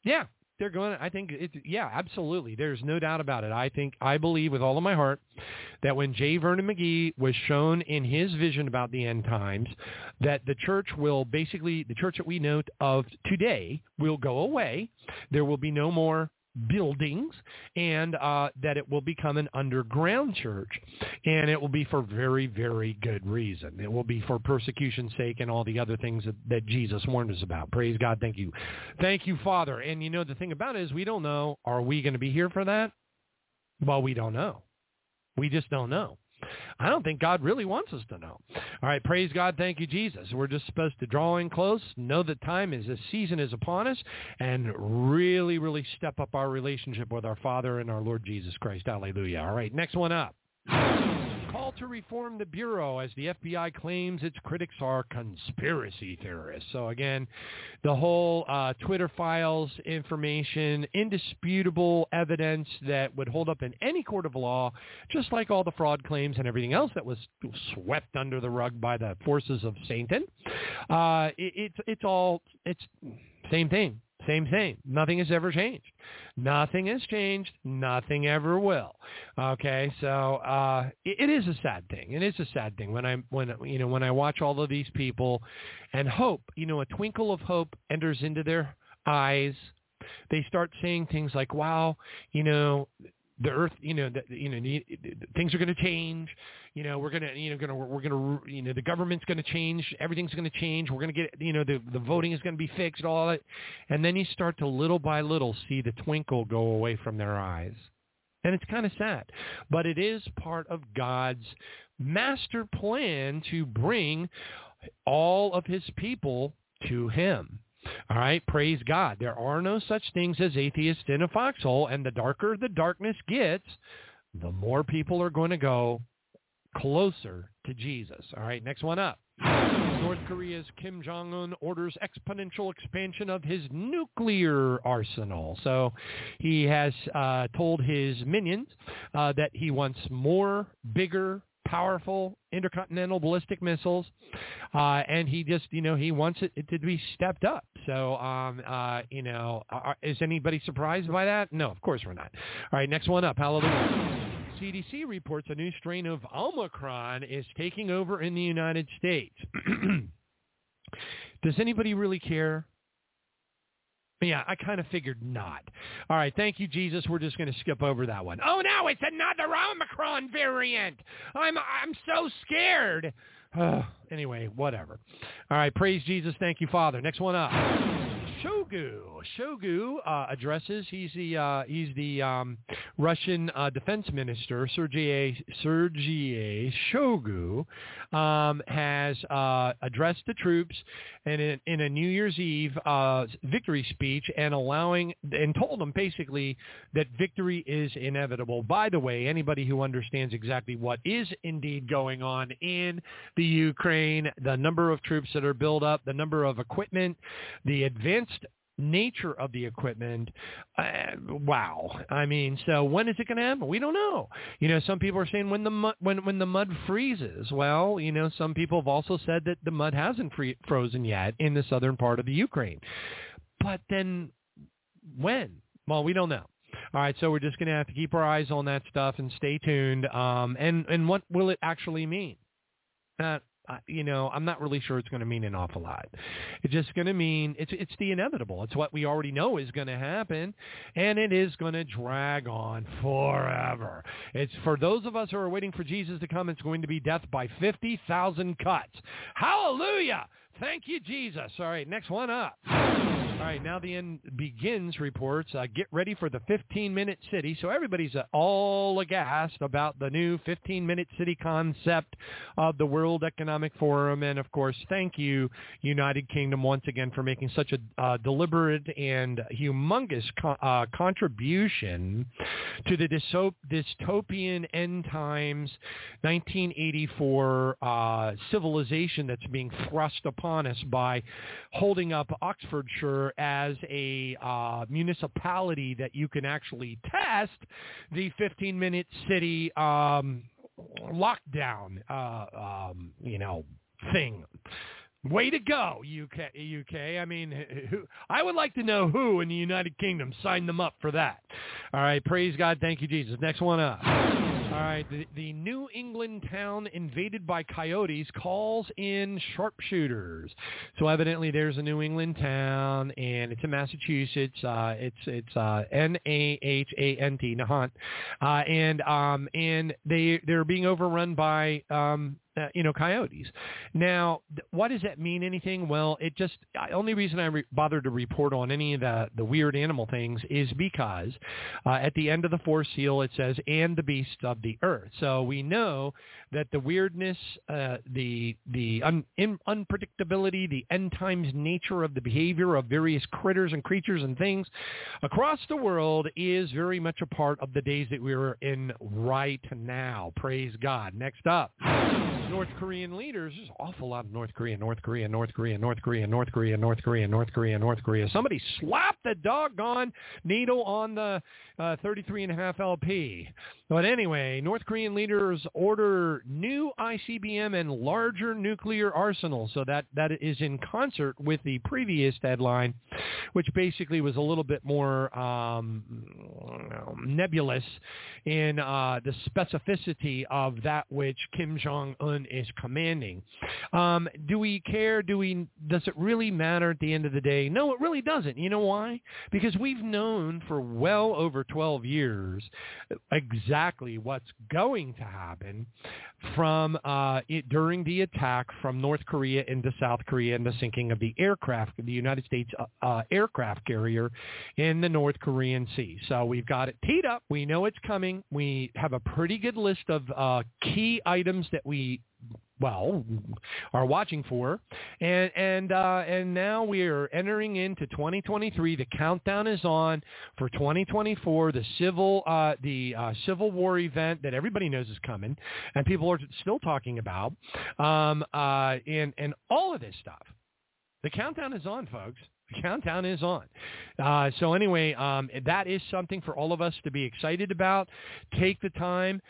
Yeah, they're going. To, I think it's yeah, absolutely. There's no doubt about it. I think I believe with all of my heart that when J. Vernon McGee was shown in his vision about the end times, that the church will basically the church that we know of today will go away. There will be no more buildings and uh, that it will become an underground church. And it will be for very very good reason. It will be for persecution's sake and all the other things that, that jesus warned us about. Praise god. Thank you. Thank you father. And you know the thing about it is we don't know. Are we going to be here for that? Well we don't know. We just don't know I don't think God really wants us to know. All right, praise God. Thank you, Jesus. We're just supposed to draw in close, know that time is, a season is upon us, and really, really step up our relationship with our Father and our Lord Jesus Christ. Hallelujah. All right, next one up. Call to reform the Bureau as the FBI claims its critics are conspiracy theorists. So again, the whole uh, Twitter files information, indisputable evidence that would hold up in any court of law, just like all the fraud claims and everything else that was swept under the rug by the forces of Satan. Uh, it, it's it's all it's same thing. Same thing. Nothing has ever changed. Nothing has changed. Nothing ever will. Okay, so uh, it, it is a sad thing. It is a sad thing when I when you know when I watch all of these people, and hope you know a twinkle of hope enters into their eyes. They start saying things like, "Wow, you know." The earth, you know, the, you know, things are going to change. You know, we're going to, you know, going to, we're going to, you know, the government's going to change. Everything's going to change. We're going to get, you know, the the voting is going to be fixed. All that, and then you start to little by little see the twinkle go away from their eyes, and it's kind of sad, but it is part of God's master plan to bring all of His people to Him. All right, praise God. There are no such things as atheists in a foxhole, and the darker the darkness gets, the more people are going to go closer to Jesus. All right, next one up. North Korea's Kim Jong-un orders exponential expansion of his nuclear arsenal. So he has uh, told his minions uh, that he wants more, bigger, powerful intercontinental ballistic missiles, uh, and he just, you know, he wants it, it to be stepped up. So, um, uh, you know, are, is anybody surprised by that? No, of course we're not. All right, next one up. Hallelujah. CDC reports a new strain of Omicron is taking over in the United States. Does anybody really care? Yeah, I kind of figured not. All right, thank you, Jesus. We're just going to skip over that one. Oh no, it's another Omicron variant. I'm I'm so scared. anyway, whatever. All right, praise Jesus. Thank you, Father. Next one up. Shoigu. Shoigu uh, addresses. He's the uh, he's the um, Russian uh, defense minister. Sergei Sergei Shoigu um, has uh, addressed the troops in a, in a New Year's Eve uh, victory speech and allowing and told them basically that victory is inevitable. By the way, anybody who understands exactly what is indeed going on in the Ukraine, the number of troops that are built up, the number of equipment, the advanced nature of the equipment, uh, wow. I mean, so when is it going to happen? We don't know. You know, some people are saying when the mud, when when the mud freezes. Well, you know, some people have also said that the mud hasn't free, frozen yet in the southern part of the Ukraine. But then when? Well, we don't know. All right, so we're just going to have to keep our eyes on that stuff and stay tuned. Um, and and what will it actually mean? You know, I'm not really sure it's going to mean an awful lot. It's just going to mean it's it's the inevitable. It's what we already know is going to happen, and it is going to drag on forever. It's for those of us who are waiting for Jesus to come. It's going to be death by fifty thousand cuts. Hallelujah! Thank you, Jesus. All right, next one up. All right, now the end begins reports. Uh, get ready for the 15-minute city. So everybody's uh, all aghast about the new 15-minute city concept of the World Economic Forum. And, of course, thank you, United Kingdom, once again for making such a uh, deliberate and humongous co- uh, contribution to the dystop- dystopian end times 1984 uh, civilization that's being thrust upon us by holding up Oxfordshire as a uh, municipality that you can actually test the 15-minute city um, lockdown, uh, um, you know, thing. Way to go, UK. UK. I mean, who, I would like to know who in the United Kingdom signed them up for that. All right, praise God. Thank you, Jesus. Next one up. All right, the, the New England town invaded by coyotes calls in sharpshooters. So evidently, there's a New England town, and it's in Massachusetts. Uh, it's it's uh, N A H A N T Nahant, uh, and um, and they they're being overrun by um, uh, you know, coyotes. Now, th- what does that mean? Anything? Well, it just the only reason I re- bother to report on any of the the weird animal things is because uh, at the end of the fourth seal it says "and the beasts of the earth." So we know that the weirdness, uh, the the un- in- unpredictability, the end times nature of the behavior of various critters and creatures and things across the world is very much a part of the days that we are in right now. Praise God. Next up. North Korean leaders. There's an awful lot of North Korea, North Korea, North Korea, North Korea, North Korea, North Korea, North Korea, North Korea. Somebody slap the doggone needle on the uh, 33 and a half LP. But anyway, North Korean leaders order new ICBM and larger nuclear arsenal. So that, that is in concert with the previous deadline, which basically was a little bit more um, nebulous in uh, the specificity of that which Kim Jong-un one is commanding. Um, do we care? Do we? Does it really matter at the end of the day? No, it really doesn't. You know why? Because we've known for well over 12 years exactly what's going to happen from uh, it, during the attack from North Korea into South Korea and the sinking of the aircraft, the United States uh, uh, aircraft carrier in the North Korean Sea. So we've got it teed up. We know it's coming. We have a pretty good list of uh, key items that we well, are watching for. And and uh, and now we are entering into 2023. The countdown is on for 2024. The civil uh, the uh, Civil War event that everybody knows is coming, and people are still talking about. Um, uh, and and all of this stuff. The countdown is on, folks. The countdown is on. Uh, so anyway, um, that is something for all of us to be excited about. Take the time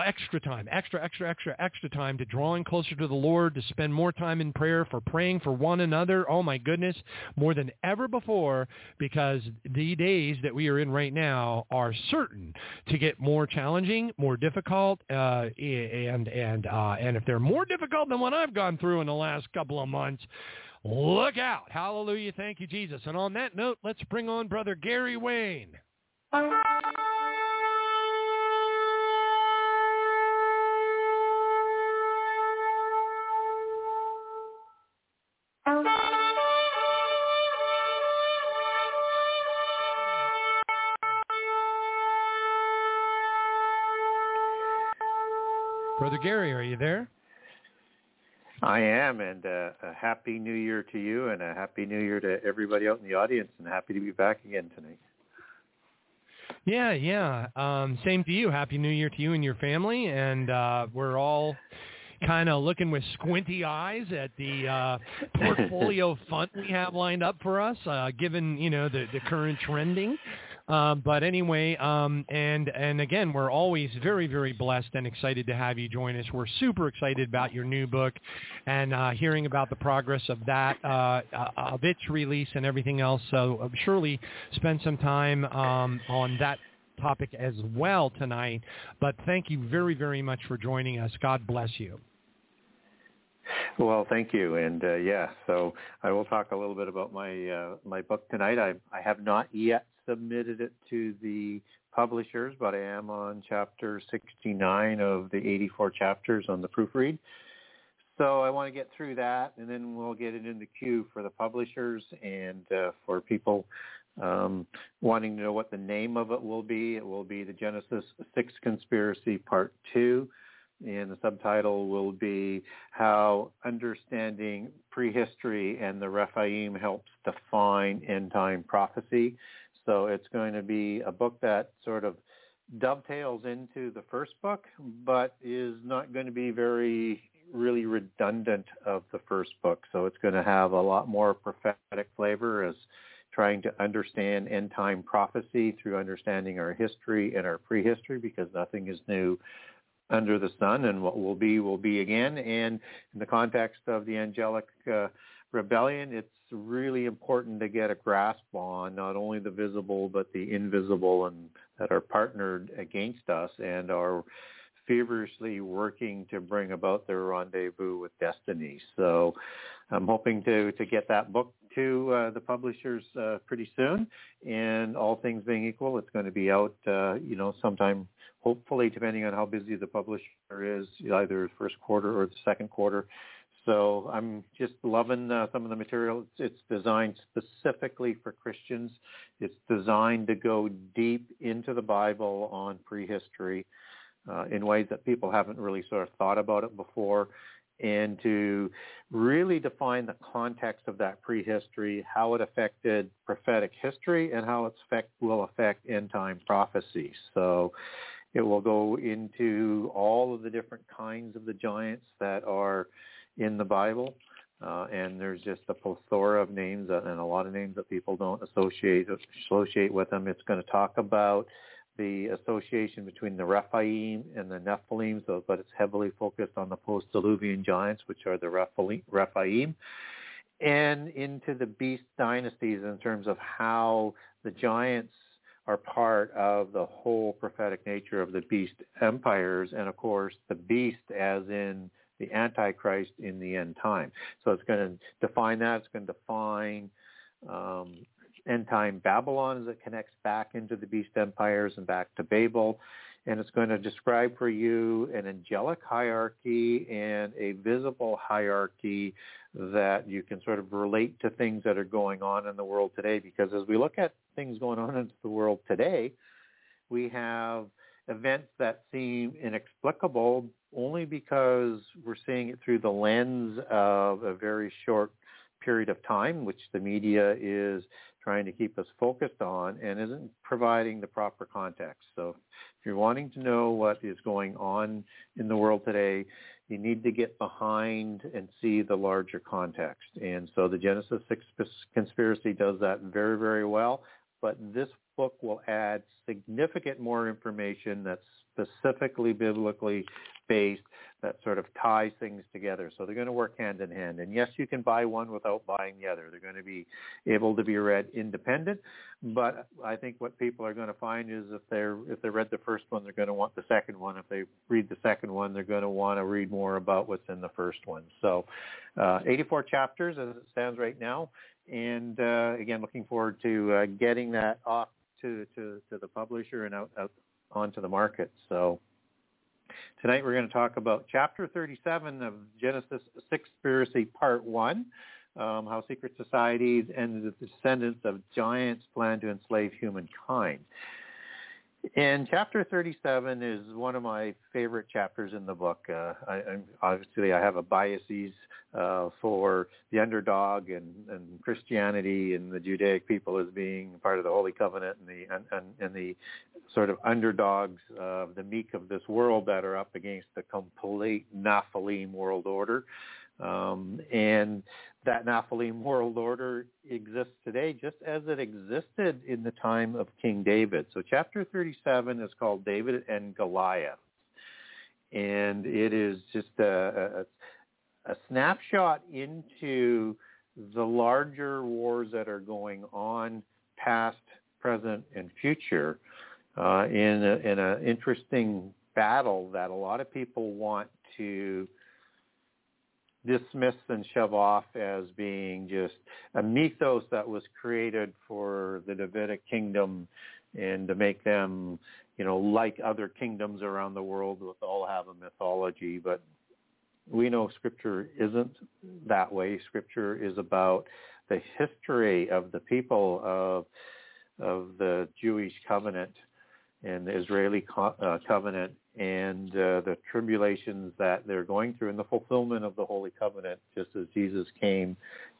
extra time, extra, extra, extra, extra time to drawing closer to the Lord, to spend more time in prayer, for praying for one another. Oh my goodness, more than ever before, because the days that we are in right now are certain to get more challenging, more difficult, uh, and and uh, and if they're more difficult than what I've gone through in the last couple of months. Look out. Hallelujah. Thank you, Jesus. And on that note, let's bring on Brother Gary Wayne. Brother Gary, are you there? I am, and uh, a happy New Year to you, and a happy New Year to everybody out in the audience, and happy to be back again tonight. Yeah, yeah. Um, same to you. Happy New Year to you and your family, and uh, we're all kind of looking with squinty eyes at the uh, portfolio fund we have lined up for us, uh, given you know the the current trending. Um, but anyway, um, and and again, we're always very very blessed and excited to have you join us. We're super excited about your new book, and uh, hearing about the progress of that, uh, uh of its release and everything else. So uh, surely spend some time um, on that topic as well tonight. But thank you very very much for joining us. God bless you. Well, thank you, and uh, yeah, so I will talk a little bit about my uh, my book tonight. I I have not yet submitted it to the publishers, but I am on chapter 69 of the 84 chapters on the proofread. So I want to get through that, and then we'll get it in the queue for the publishers and uh, for people um, wanting to know what the name of it will be. It will be the Genesis 6 Conspiracy Part 2 and the subtitle will be How Understanding Prehistory and the Rephaim Helps Define End Time Prophecy. So it's going to be a book that sort of dovetails into the first book, but is not going to be very really redundant of the first book. So it's going to have a lot more prophetic flavor as trying to understand end time prophecy through understanding our history and our prehistory because nothing is new under the sun and what will be will be again. And in the context of the angelic uh, rebellion, it's really important to get a grasp on not only the visible but the invisible and that are partnered against us and are feverishly working to bring about their rendezvous with destiny. So I'm hoping to, to get that book to uh, the publishers uh, pretty soon. And all things being equal, it's going to be out, uh, you know, sometime, hopefully, depending on how busy the publisher is, either first quarter or the second quarter. So I'm just loving uh, some of the material. It's, it's designed specifically for Christians. It's designed to go deep into the Bible on prehistory uh, in ways that people haven't really sort of thought about it before and to really define the context of that prehistory, how it affected prophetic history, and how it will affect end time prophecy. So it will go into all of the different kinds of the giants that are in the Bible. Uh, and there's just a plethora of names and a lot of names that people don't associate associate with them. It's going to talk about the association between the Rephaim and the Nephilim, so, but it's heavily focused on the post-Diluvian giants, which are the Rephaim, and into the beast dynasties in terms of how the giants are part of the whole prophetic nature of the beast empires, and of course the beast as in the Antichrist in the end time. So it's going to define that. It's going to define um, end time Babylon as it connects back into the beast empires and back to Babel. And it's going to describe for you an angelic hierarchy and a visible hierarchy that you can sort of relate to things that are going on in the world today. Because as we look at things going on in the world today, we have events that seem inexplicable only because we're seeing it through the lens of a very short period of time, which the media is trying to keep us focused on and isn't providing the proper context. So if you're wanting to know what is going on in the world today, you need to get behind and see the larger context. And so the Genesis 6 conspiracy does that very, very well. But this book will add significant more information that's specifically biblically based that sort of ties things together. So they're going to work hand in hand. And yes, you can buy one without buying the other. They're going to be able to be read independent. But I think what people are going to find is if they're if they read the first one, they're going to want the second one. If they read the second one, they're going to want to read more about what's in the first one. So, uh, 84 chapters as it stands right now. And uh, again, looking forward to uh, getting that off to, to, to the publisher and out, out onto the market. So tonight we're going to talk about Chapter 37 of Genesis 6 Conspiracy Part 1, um, how secret societies and the descendants of giants plan to enslave humankind. And chapter 37 is one of my favorite chapters in the book. Uh, I, obviously, I have a biases uh, for the underdog and, and Christianity and the Judaic people as being part of the Holy Covenant and the and, and, and the sort of underdogs of the meek of this world that are up against the complete Nephilim world order. Um, and that Nephilim world order exists today just as it existed in the time of King David. So chapter 37 is called David and Goliath. And it is just a, a, a snapshot into the larger wars that are going on past, present, and future uh, in an interesting battle that a lot of people want to dismiss and shove off as being just a mythos that was created for the Davidic kingdom and to make them, you know, like other kingdoms around the world with all have a mythology. But we know Scripture isn't that way. Scripture is about the history of the people of of the Jewish covenant and the Israeli co- uh, covenant and uh, the tribulations that they're going through and the fulfillment of the Holy Covenant, just as Jesus came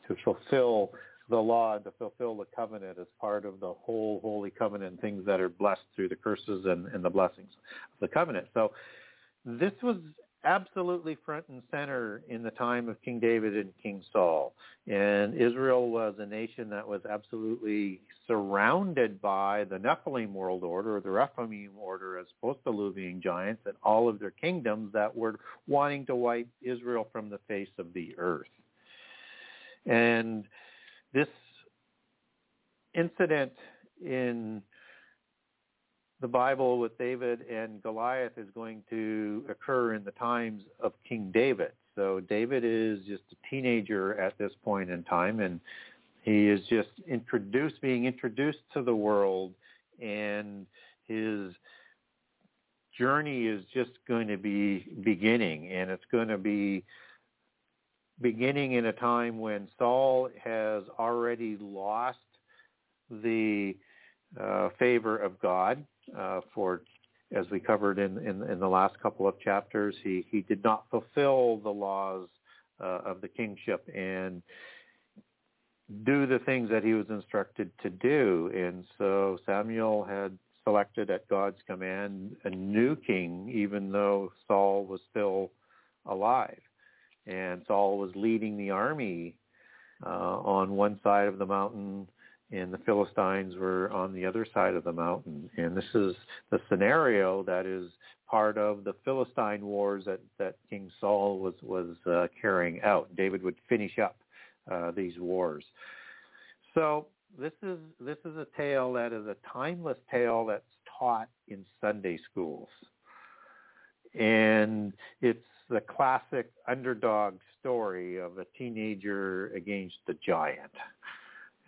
to fulfill the law and to fulfill the covenant as part of the whole Holy Covenant, things that are blessed through the curses and, and the blessings of the covenant. So this was absolutely front and center in the time of King David and King Saul. And Israel was a nation that was absolutely surrounded by the Nephilim world order, or the Rephaim order, as opposed to Luvian giants, and all of their kingdoms that were wanting to wipe Israel from the face of the earth. And this incident in the Bible with David and Goliath is going to occur in the times of King David. So David is just a teenager at this point in time, and he is just introduced, being introduced to the world, and his journey is just going to be beginning, and it's going to be beginning in a time when Saul has already lost the uh, favor of God uh, for, as we covered in, in, in, the last couple of chapters, he, he did not fulfill the laws uh, of the kingship and do the things that he was instructed to do. And so Samuel had selected at God's command a new king, even though Saul was still alive. And Saul was leading the army uh, on one side of the mountain and the Philistines were on the other side of the mountain. And this is the scenario that is part of the Philistine wars that, that King Saul was, was uh, carrying out. David would finish up uh, these wars. So this is, this is a tale that is a timeless tale that's taught in Sunday schools. and it's the classic underdog story of a teenager against the giant.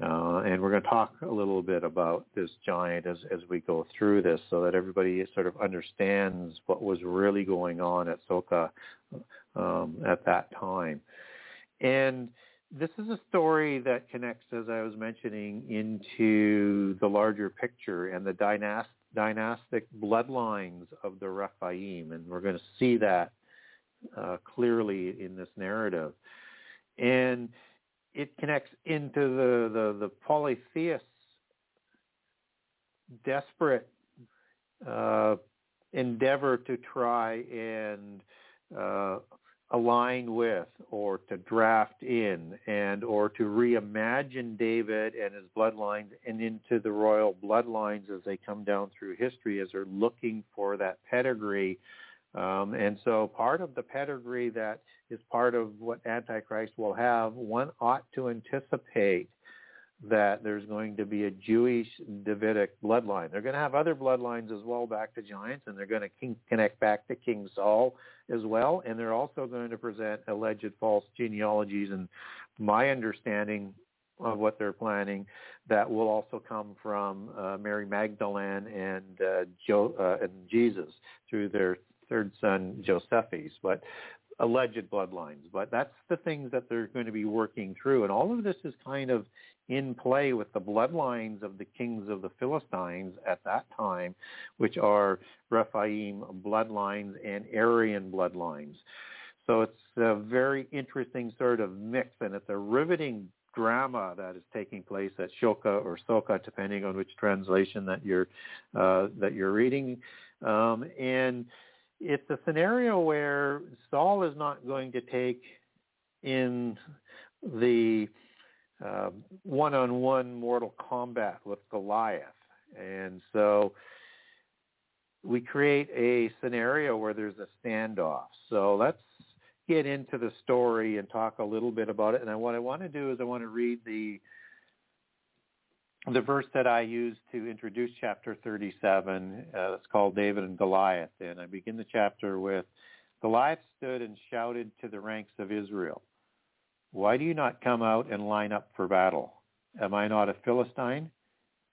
Uh, and we're going to talk a little bit about this giant as, as we go through this so that everybody sort of understands what was really going on at Soka um, at that time. And this is a story that connects, as I was mentioning, into the larger picture and the dynast- dynastic bloodlines of the Rephaim. And we're going to see that uh, clearly in this narrative. And it connects into the, the, the polytheists' desperate uh, endeavor to try and uh, align with or to draft in and or to reimagine David and his bloodlines and into the royal bloodlines as they come down through history as they're looking for that pedigree. Um, and so part of the pedigree that is part of what Antichrist will have, one ought to anticipate that there's going to be a Jewish Davidic bloodline. They're going to have other bloodlines as well back to giants, and they're going to connect back to King Saul as well. And they're also going to present alleged false genealogies. And my understanding of what they're planning that will also come from uh, Mary Magdalene and uh, jo- uh, and Jesus through their third son Josephus, but alleged bloodlines. But that's the things that they're going to be working through. And all of this is kind of in play with the bloodlines of the kings of the Philistines at that time, which are Rephaim bloodlines and Aryan bloodlines. So it's a very interesting sort of mix, and it's a riveting drama that is taking place at Shoka or Soka, depending on which translation that you're uh, that you're reading. Um, and it's a scenario where Saul is not going to take in the uh, one-on-one mortal combat with Goliath. And so we create a scenario where there's a standoff. So let's get into the story and talk a little bit about it. And what I want to do is I want to read the the verse that I use to introduce chapter 37, uh, it's called David and Goliath. And I begin the chapter with, Goliath stood and shouted to the ranks of Israel, Why do you not come out and line up for battle? Am I not a Philistine?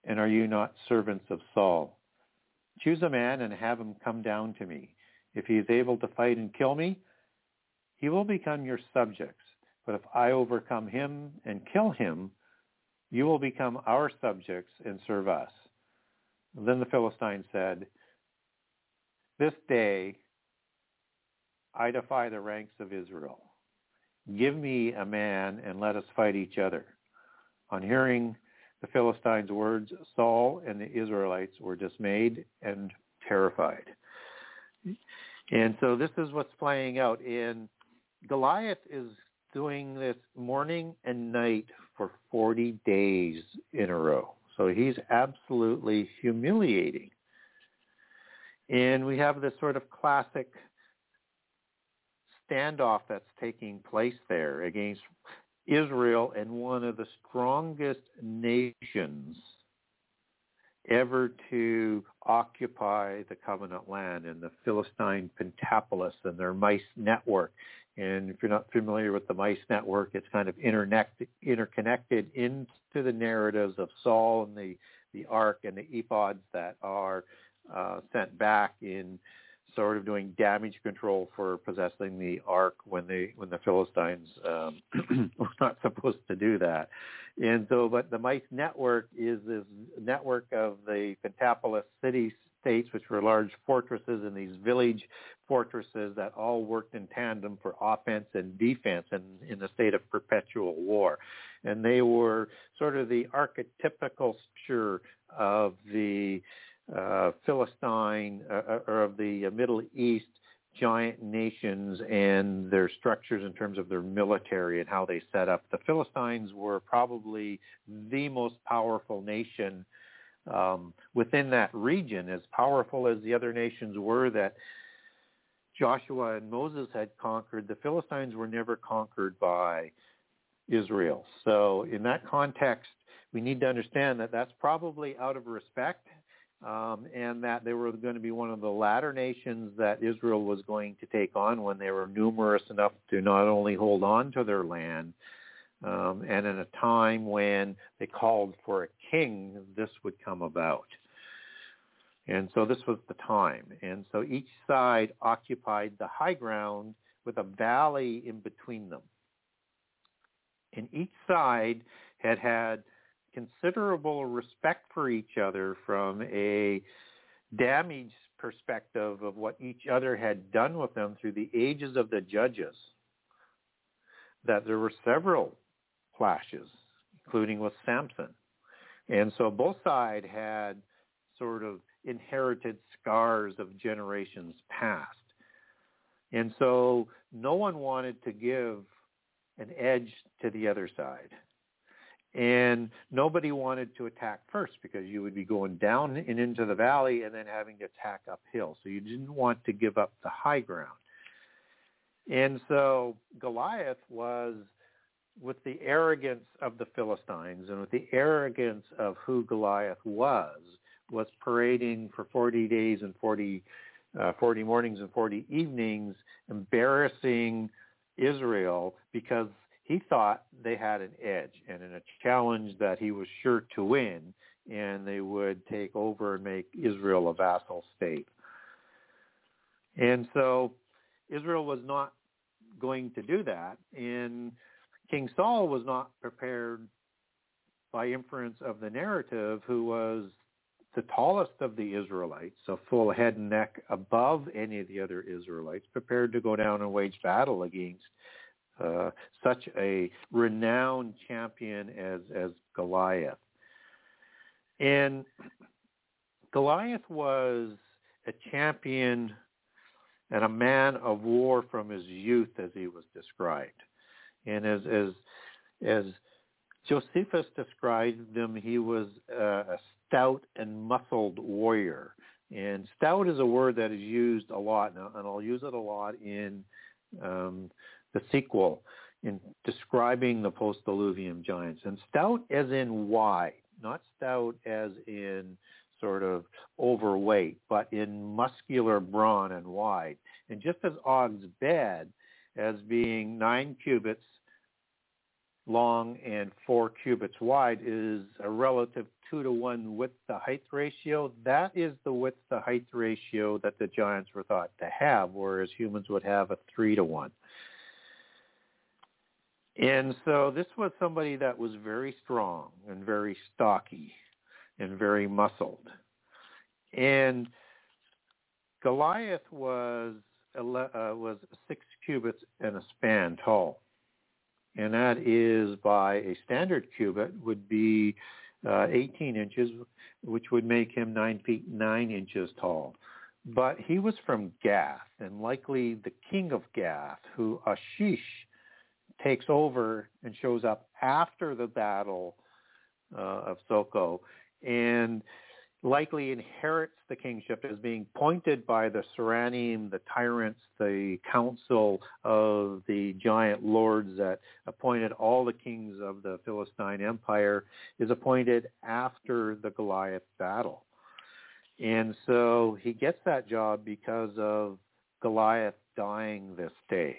And are you not servants of Saul? Choose a man and have him come down to me. If he is able to fight and kill me, he will become your subjects. But if I overcome him and kill him, you will become our subjects and serve us. then the Philistine said, This day I defy the ranks of Israel. Give me a man and let us fight each other. On hearing the Philistines' words, Saul and the Israelites were dismayed and terrified. And so this is what's playing out. And Goliath is doing this morning and night for 40 days in a row. So he's absolutely humiliating. And we have this sort of classic standoff that's taking place there against Israel and one of the strongest nations ever to occupy the covenant land and the Philistine Pentapolis and their mice network and if you're not familiar with the mice network, it's kind of interconnected into the narratives of Saul and the, the ark and the ephods that are uh, sent back in sort of doing damage control for possessing the ark when they when the Philistines um, were not supposed to do that. And so, but the mice network is this network of the Pentapolis cities states, which were large fortresses and these village fortresses that all worked in tandem for offense and defense in, in a state of perpetual war. And they were sort of the archetypical picture of the uh, Philistine uh, uh, or of the Middle East giant nations and their structures in terms of their military and how they set up. The Philistines were probably the most powerful nation um, within that region, as powerful as the other nations were that Joshua and Moses had conquered, the Philistines were never conquered by Israel. So in that context, we need to understand that that's probably out of respect um, and that they were going to be one of the latter nations that Israel was going to take on when they were numerous enough to not only hold on to their land, um, and in a time when they called for a king, this would come about. And so this was the time. And so each side occupied the high ground with a valley in between them. And each side had had considerable respect for each other from a damage perspective of what each other had done with them through the ages of the judges. That there were several clashes, including with Samson. And so both sides had sort of inherited scars of generations past. And so no one wanted to give an edge to the other side. And nobody wanted to attack first because you would be going down and into the valley and then having to attack uphill. So you didn't want to give up the high ground. And so Goliath was with the arrogance of the Philistines and with the arrogance of who Goliath was, was parading for 40 days and 40, uh, 40 mornings and 40 evenings, embarrassing Israel because he thought they had an edge and in a challenge that he was sure to win and they would take over and make Israel a vassal state. And so Israel was not going to do that. And King Saul was not prepared by inference of the narrative, who was the tallest of the Israelites, a full head and neck above any of the other Israelites, prepared to go down and wage battle against uh, such a renowned champion as, as Goliath. And Goliath was a champion and a man of war from his youth, as he was described. And as as as Josephus described him, he was a stout and muscled warrior. And stout is a word that is used a lot, and I'll use it a lot in um, the sequel in describing the post-diluvian giants. And stout as in wide, not stout as in sort of overweight, but in muscular brawn and wide. And just as Og's bed as being nine cubits long and four cubits wide is a relative two to one width to height ratio. That is the width to height ratio that the giants were thought to have, whereas humans would have a three to one. And so this was somebody that was very strong and very stocky and very muscled. And Goliath was uh, was six cubits and a span tall and that is by a standard cubit would be uh, 18 inches, which would make him 9 feet 9 inches tall. But he was from Gath, and likely the king of Gath, who Achish takes over and shows up after the battle uh, of Sokoh. And likely inherits the kingship as being pointed by the Seranim, the tyrants, the council of the giant lords that appointed all the kings of the Philistine Empire, is appointed after the Goliath battle. And so he gets that job because of Goliath dying this day.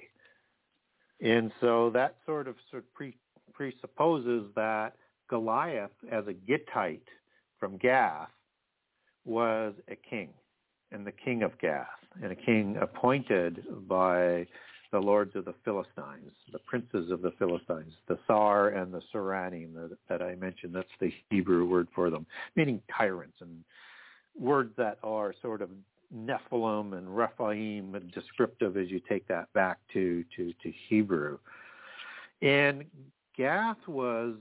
And so that sort of, sort of pre- presupposes that Goliath, as a Gittite from Gath, was a king, and the king of Gath, and a king appointed by the lords of the Philistines, the princes of the Philistines, the Sar and the Saranim that, that I mentioned. That's the Hebrew word for them, meaning tyrants and words that are sort of Nephilim and Rephaim descriptive as you take that back to, to, to Hebrew. And Gath was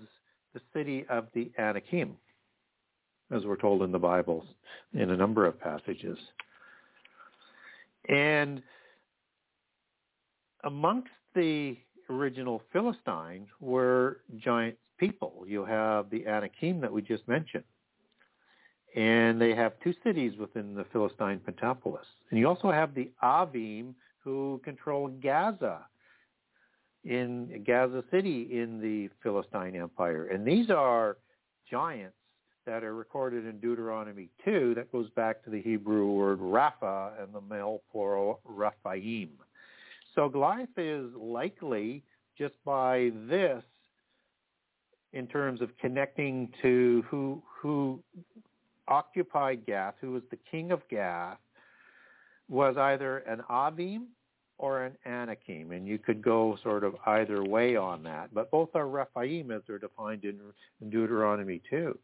the city of the Anakim as we're told in the Bible in a number of passages. And amongst the original Philistines were giant people. You have the Anakim that we just mentioned. And they have two cities within the Philistine Pentapolis. And you also have the Avim who control Gaza in Gaza City in the Philistine Empire. And these are giants that are recorded in Deuteronomy 2 that goes back to the Hebrew word Rapha and the male plural Raphaim. So Goliath is likely just by this in terms of connecting to who who occupied Gath, who was the king of Gath, was either an Avim or an Anakim, and you could go sort of either way on that. But both are Rephaim as they're defined in, in Deuteronomy 2.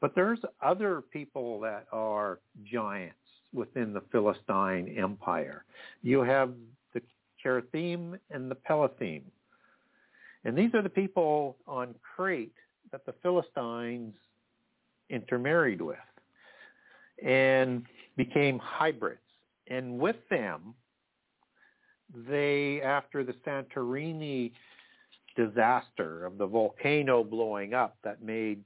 But there's other people that are giants within the Philistine Empire. You have the Kerathim and the Pelathim. And these are the people on Crete that the Philistines intermarried with and became hybrids. And with them, they, after the Santorini disaster of the volcano blowing up that made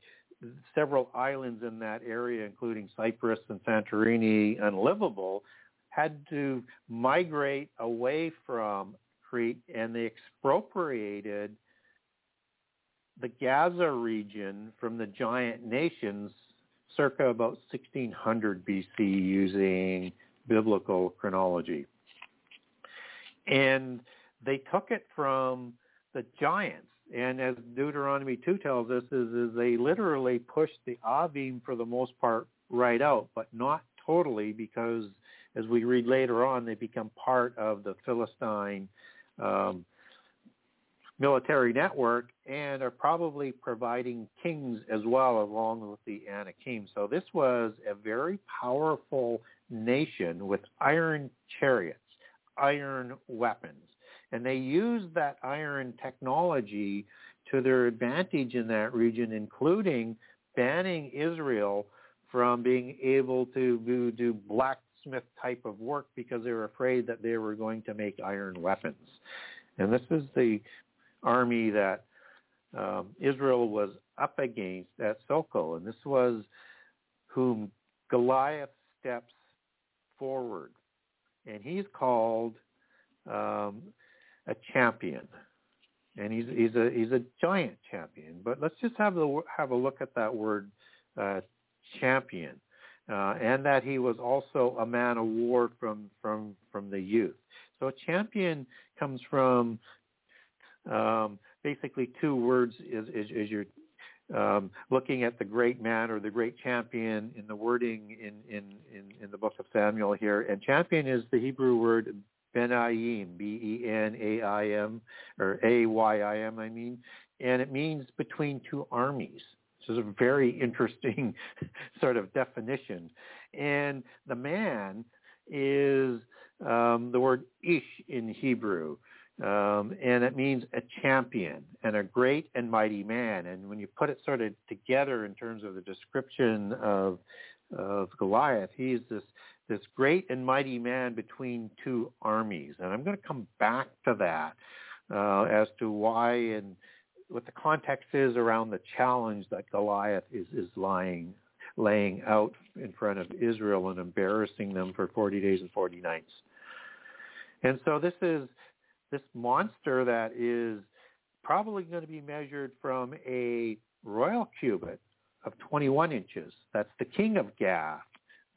several islands in that area, including Cyprus and Santorini, unlivable, had to migrate away from Crete and they expropriated the Gaza region from the giant nations circa about 1600 BC using biblical chronology. And they took it from the giants. And as Deuteronomy 2 tells us, is, is they literally pushed the Avim for the most part right out, but not totally because as we read later on, they become part of the Philistine um, military network and are probably providing kings as well along with the Anakim. So this was a very powerful nation with iron chariots iron weapons. And they used that iron technology to their advantage in that region, including banning Israel from being able to do blacksmith type of work because they were afraid that they were going to make iron weapons. And this is the army that um, Israel was up against at Soko, and this was whom Goliath steps forward and he's called um, a champion, and he's he's a he's a giant champion. But let's just have a have a look at that word uh, champion, uh, and that he was also a man of war from from from the youth. So a champion comes from um, basically two words is, is, is your um, looking at the great man or the great champion in the wording in, in, in, in the book of Samuel here. And champion is the Hebrew word Benaim, B-E-N-A-I-M, or A-Y-I-M, I mean. And it means between two armies. This is a very interesting sort of definition. And the man is um, the word ish in Hebrew. Um, and it means a champion and a great and mighty man. And when you put it sort of together in terms of the description of, of Goliath, he's this this great and mighty man between two armies. And I'm going to come back to that uh, as to why and what the context is around the challenge that Goliath is is lying laying out in front of Israel and embarrassing them for 40 days and 40 nights. And so this is this monster that is probably going to be measured from a royal cubit of 21 inches. That's the king of Gath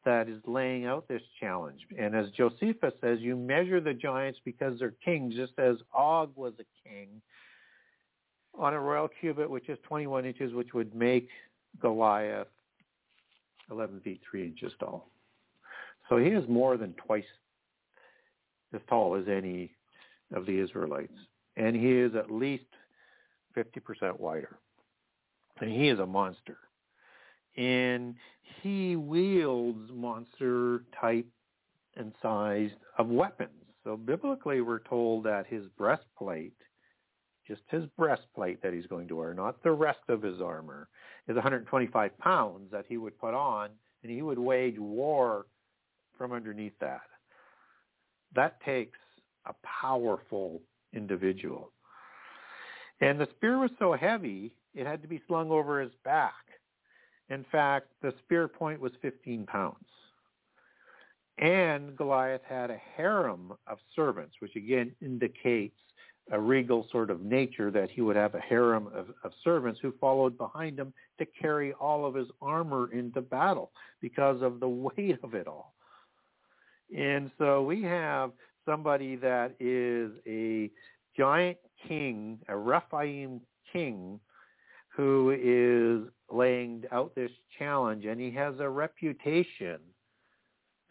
that is laying out this challenge. And as Josephus says, you measure the giants because they're kings, just as Og was a king on a royal cubit, which is 21 inches, which would make Goliath 11 feet 3 inches tall. So he is more than twice as tall as any of the Israelites. And he is at least 50% wider. And he is a monster. And he wields monster type and size of weapons. So biblically we're told that his breastplate, just his breastplate that he's going to wear, not the rest of his armor, is 125 pounds that he would put on and he would wage war from underneath that. That takes a powerful individual. And the spear was so heavy, it had to be slung over his back. In fact, the spear point was 15 pounds. And Goliath had a harem of servants, which again indicates a regal sort of nature that he would have a harem of, of servants who followed behind him to carry all of his armor into battle because of the weight of it all. And so we have somebody that is a giant king, a Rephaim king, who is laying out this challenge, and he has a reputation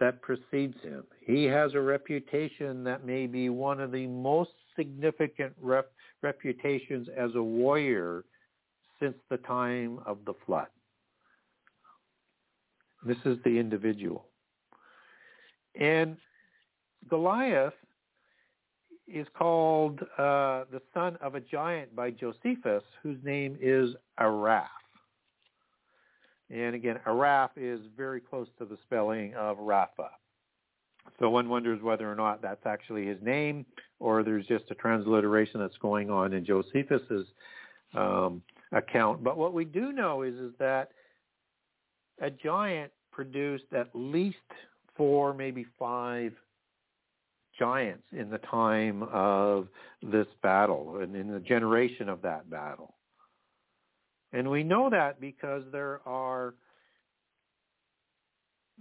that precedes him. He has a reputation that may be one of the most significant rep- reputations as a warrior since the time of the flood. This is the individual. And Goliath is called uh, the son of a giant by Josephus, whose name is Araph. And again, Araph is very close to the spelling of Rapha. So one wonders whether or not that's actually his name or there's just a transliteration that's going on in Josephus's um, account. But what we do know is, is that a giant produced at least four, maybe five giants in the time of this battle and in the generation of that battle. And we know that because there are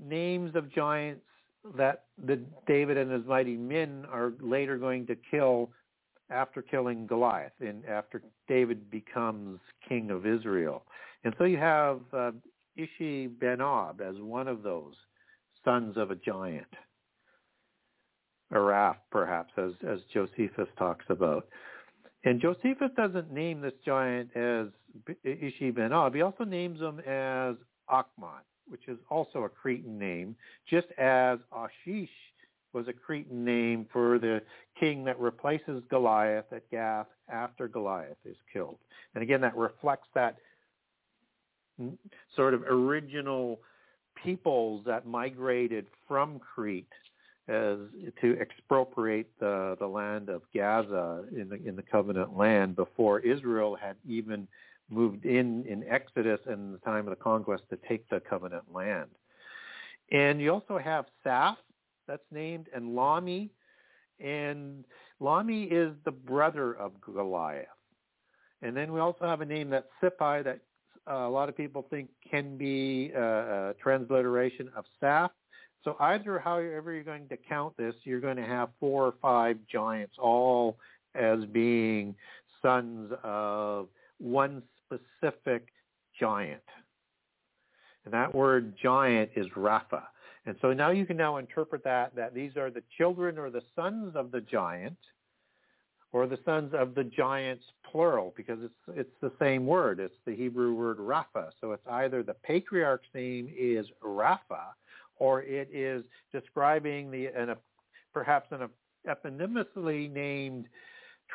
names of giants that the David and his mighty men are later going to kill after killing Goliath and after David becomes king of Israel. And so you have uh, Ishi Benob as one of those sons of a giant. Araph, perhaps, as, as Josephus talks about. And Josephus doesn't name this giant as Ishbi Benob. He also names him as Achmon, which is also a Cretan name, just as Achish was a Cretan name for the king that replaces Goliath at Gath after Goliath is killed. And again, that reflects that sort of original peoples that migrated from Crete as to expropriate the, the land of Gaza in the in the covenant land before Israel had even moved in in Exodus and the time of the conquest to take the covenant land. And you also have Saph that's named and Lahmi. and Lahmi is the brother of Goliath. And then we also have a name that's Sippai that uh, a lot of people think can be uh, a transliteration of Saph so either however you're going to count this, you're going to have four or five giants all as being sons of one specific giant. And that word giant is Rapha. And so now you can now interpret that, that these are the children or the sons of the giant or the sons of the giants plural because it's it's the same word. It's the Hebrew word Rapha. So it's either the patriarch's name is Rapha or it is describing the an, perhaps an eponymously named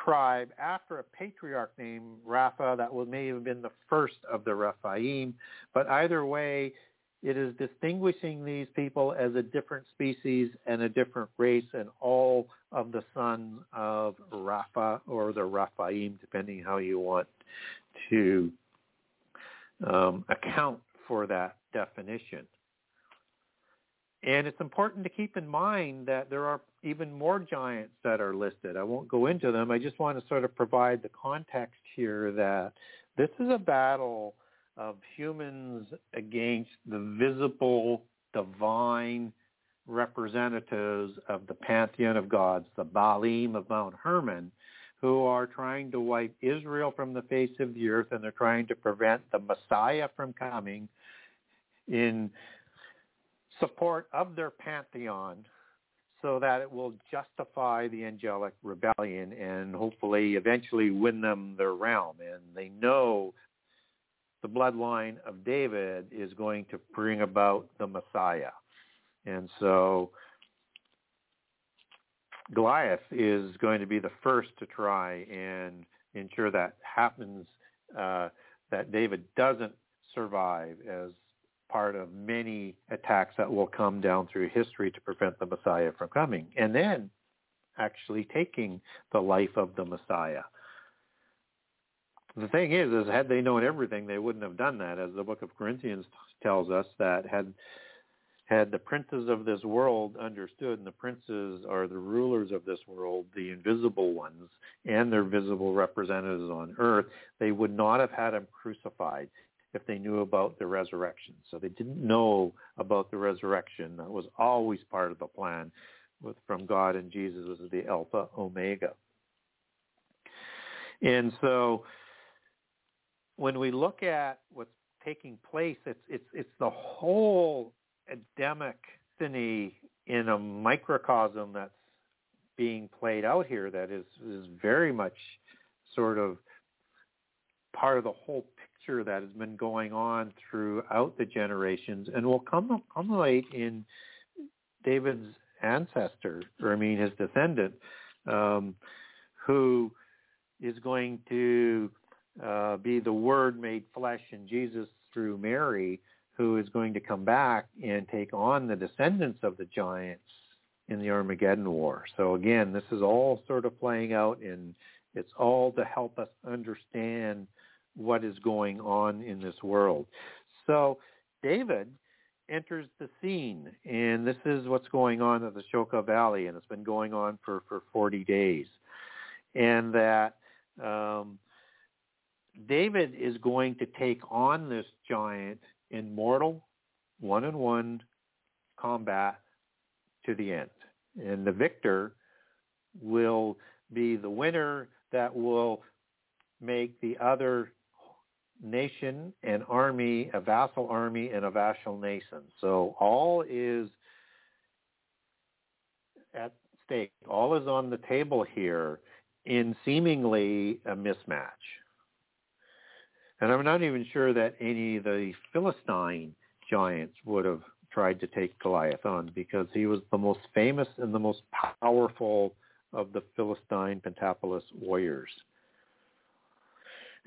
tribe after a patriarch named Rapha that may have been the first of the Rephaim. But either way, it is distinguishing these people as a different species and a different race and all of the sons of Rapha or the Raphaim, depending how you want to um, account for that definition. And it's important to keep in mind that there are even more giants that are listed. I won't go into them. I just want to sort of provide the context here that this is a battle of humans against the visible divine representatives of the pantheon of gods, the Baalim of Mount Hermon, who are trying to wipe Israel from the face of the earth and they're trying to prevent the Messiah from coming in support of their pantheon so that it will justify the angelic rebellion and hopefully eventually win them their realm. And they know the bloodline of David is going to bring about the Messiah. And so Goliath is going to be the first to try and ensure that happens, uh, that David doesn't survive as part of many attacks that will come down through history to prevent the Messiah from coming. And then actually taking the life of the Messiah. The thing is, is had they known everything, they wouldn't have done that. As the book of Corinthians tells us, that had had the princes of this world understood, and the princes are the rulers of this world, the invisible ones, and their visible representatives on earth, they would not have had him crucified if they knew about the resurrection. So they didn't know about the resurrection. That was always part of the plan with, from God and Jesus was the Alpha Omega. And so when we look at what's taking place, it's it's it's the whole Adamic destiny in a microcosm that's being played out here that is is very much sort of part of the whole picture that has been going on throughout the generations and will come culminate in David's ancestor, or I mean his descendant, um, who is going to uh, be the Word made flesh in Jesus through Mary, who is going to come back and take on the descendants of the giants in the Armageddon War. So again, this is all sort of playing out, and it's all to help us understand what is going on in this world. So David enters the scene, and this is what's going on at the Shoka Valley, and it's been going on for, for 40 days. And that um, David is going to take on this giant in mortal one-on-one combat to the end. And the victor will be the winner that will make the other nation and army a vassal army and a vassal nation. So all is at stake. All is on the table here in seemingly a mismatch. And I'm not even sure that any of the Philistine giants would have tried to take Goliath on because he was the most famous and the most powerful of the Philistine Pentapolis warriors.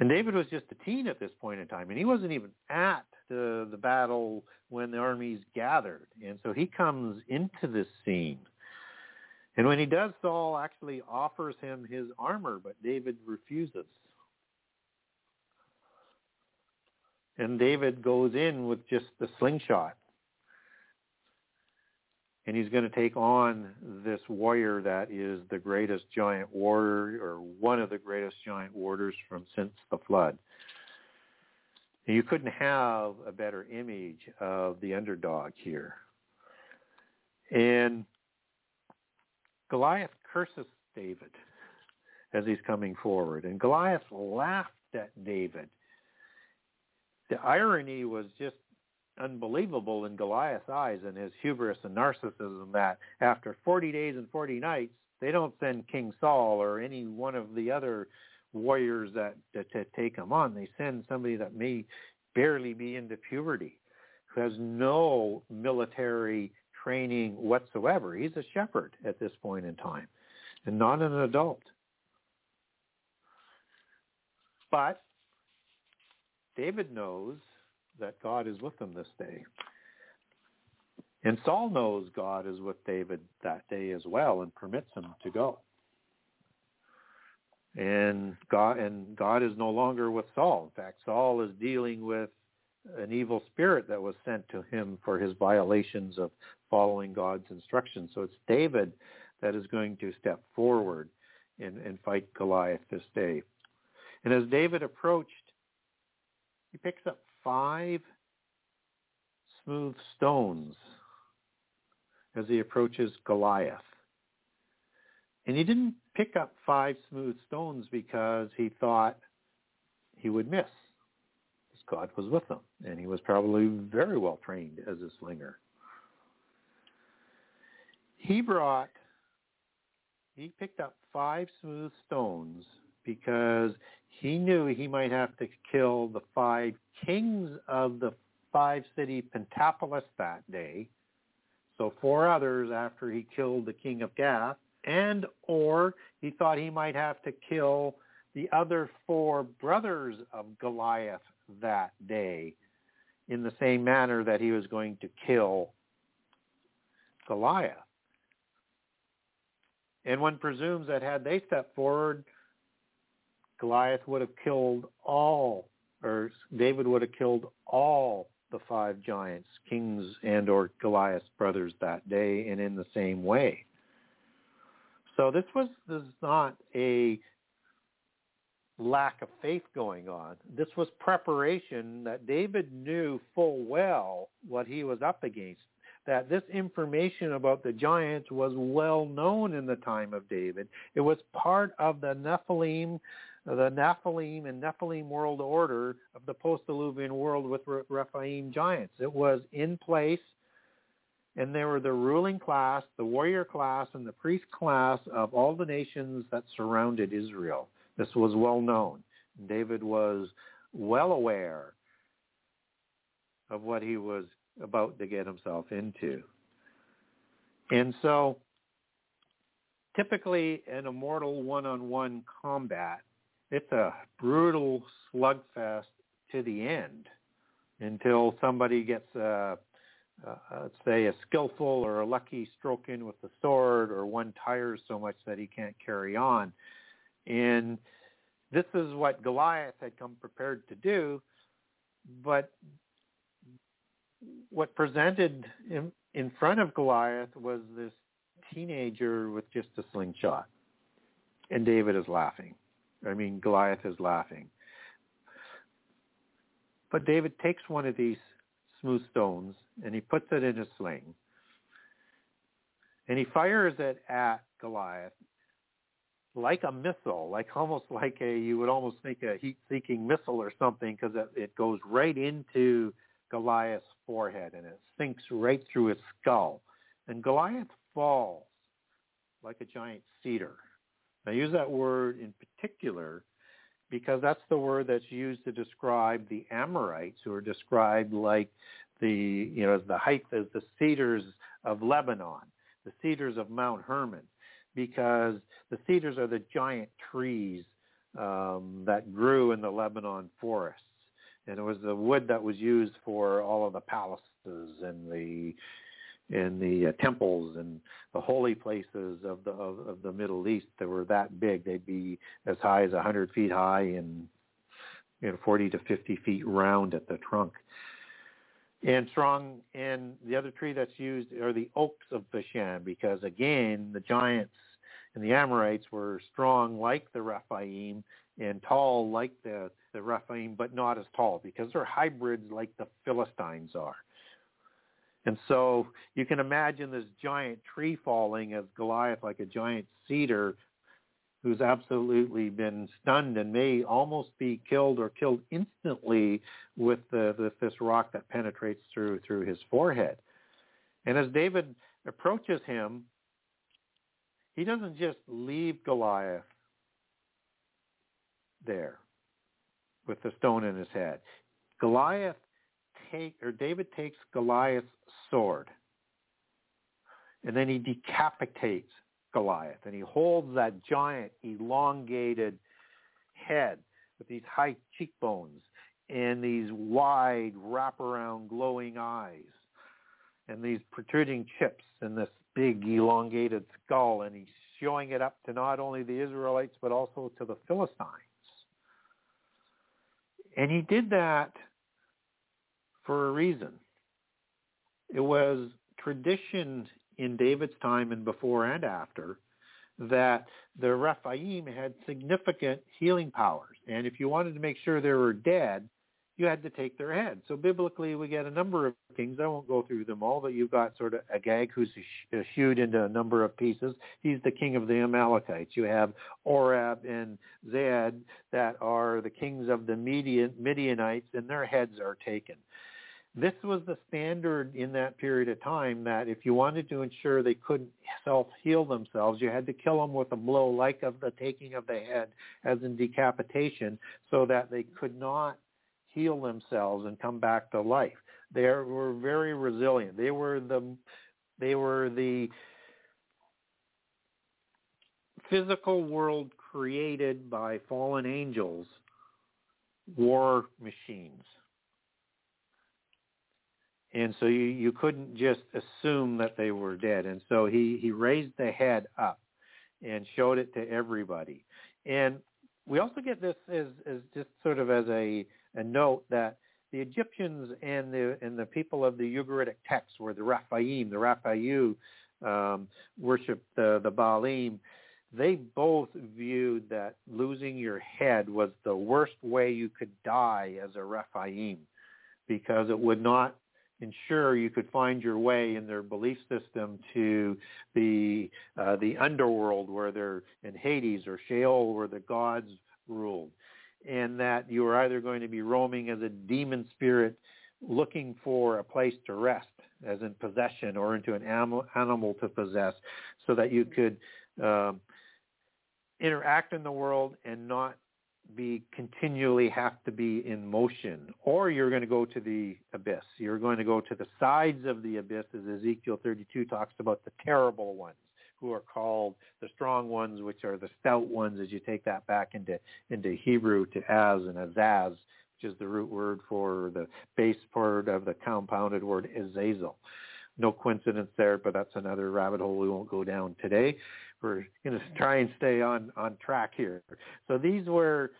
And David was just a teen at this point in time, and he wasn't even at the, the battle when the armies gathered. And so he comes into this scene. And when he does, Saul actually offers him his armor, but David refuses. And David goes in with just the slingshot. And he's going to take on this warrior that is the greatest giant warrior or one of the greatest giant warriors from since the flood. You couldn't have a better image of the underdog here. And Goliath curses David as he's coming forward. And Goliath laughed at David the irony was just unbelievable in Goliath's eyes and his hubris and narcissism that after 40 days and 40 nights, they don't send King Saul or any one of the other warriors that, that to take him on. They send somebody that may barely be into puberty, who has no military training whatsoever. He's a shepherd at this point in time and not an adult. But David knows that God is with them this day. And Saul knows God is with David that day as well and permits him to go. And God and God is no longer with Saul. In fact, Saul is dealing with an evil spirit that was sent to him for his violations of following God's instructions. So it's David that is going to step forward and, and fight Goliath this day. And as David approached he picks up five smooth stones as he approaches Goliath. And he didn't pick up five smooth stones because he thought he would miss. God was with him. And he was probably very well trained as a slinger. He brought, he picked up five smooth stones because he knew he might have to kill the five kings of the five city Pentapolis that day. So four others after he killed the king of Gath. And or he thought he might have to kill the other four brothers of Goliath that day in the same manner that he was going to kill Goliath. And one presumes that had they stepped forward, Goliath would have killed all, or David would have killed all the five giants, kings and or Goliath's brothers that day and in the same way. So this was this is not a lack of faith going on. This was preparation that David knew full well what he was up against. That this information about the giants was well known in the time of David. It was part of the Nephilim, the Nephilim and Nephilim world order of the post-Diluvian world with Rephaim giants. It was in place and they were the ruling class, the warrior class, and the priest class of all the nations that surrounded Israel. This was well known. David was well aware of what he was about to get himself into. And so typically in a mortal one-on-one combat, it's a brutal slugfest to the end until somebody gets a let's say a skillful or a lucky stroke in with the sword or one tires so much that he can't carry on. And this is what Goliath had come prepared to do, but what presented in, in front of Goliath was this teenager with just a slingshot. And David is laughing. I mean, Goliath is laughing. But David takes one of these smooth stones and he puts it in a sling. And he fires it at Goliath like a missile, like almost like a, you would almost think a heat-seeking missile or something because it, it goes right into Goliath's forehead and it sinks right through his skull. And Goliath falls like a giant cedar. I use that word in particular because that's the word that's used to describe the Amorites who are described like the, you know, as the height as the cedars of Lebanon, the cedars of Mount Hermon, because the cedars are the giant trees um, that grew in the Lebanon forests. And it was the wood that was used for all of the palaces and the in the uh, temples and the holy places of the of, of the Middle East that were that big. They'd be as high as 100 feet high and you know 40 to 50 feet round at the trunk. And strong, and the other tree that's used are the oaks of Bashan, because again, the giants and the Amorites were strong like the Rephaim and tall like the, the Rephaim, but not as tall because they're hybrids like the Philistines are. And so you can imagine this giant tree falling as Goliath, like a giant cedar, who's absolutely been stunned and may almost be killed or killed instantly with the, the, this rock that penetrates through through his forehead. And as David approaches him, he doesn't just leave Goliath there with the stone in his head. Goliath take or David takes Goliath's sword and then he decapitates Goliath and he holds that giant elongated head with these high cheekbones and these wide wraparound glowing eyes and these protruding chips and this big elongated skull and he's showing it up to not only the Israelites but also to the Philistines. And he did that for a reason. It was tradition in David's time and before and after that the Rephaim had significant healing powers. And if you wanted to make sure they were dead, you had to take their head. So biblically, we get a number of kings. I won't go through them all, but you've got sort of Agag, who's hewed into a number of pieces. He's the king of the Amalekites. You have Oreb and Zeeb that are the kings of the Midian, Midianites, and their heads are taken. This was the standard in that period of time that if you wanted to ensure they couldn't self-heal themselves, you had to kill them with a blow like of the taking of the head as in decapitation so that they could not heal themselves and come back to life. They were very resilient. They were the they were the physical world created by fallen angels war machines and so you, you couldn't just assume that they were dead. And so he, he raised the head up and showed it to everybody. And we also get this as, as just sort of as a, a note that the Egyptians and the and the people of the Ugaritic text, where the Rephaim, the Raphayu, um, worshipped the the Baalim, they both viewed that losing your head was the worst way you could die as a Rephaim, because it would not ensure you could find your way in their belief system to the uh, the underworld where they're in Hades or Sheol where the gods ruled. And that you were either going to be roaming as a demon spirit looking for a place to rest as in possession or into an animal, animal to possess so that you could um, interact in the world and not be continually have to be in motion or you're going to go to the abyss. You're going to go to the sides of the abyss as ezekiel 32 talks about the terrible ones who are called the strong ones which are the stout ones as you take that back into into hebrew to az and azaz which is the root word for the base part of the compounded word azazel. No coincidence there but that's another rabbit hole we won't go down today we're going to try and stay on on track here. So these were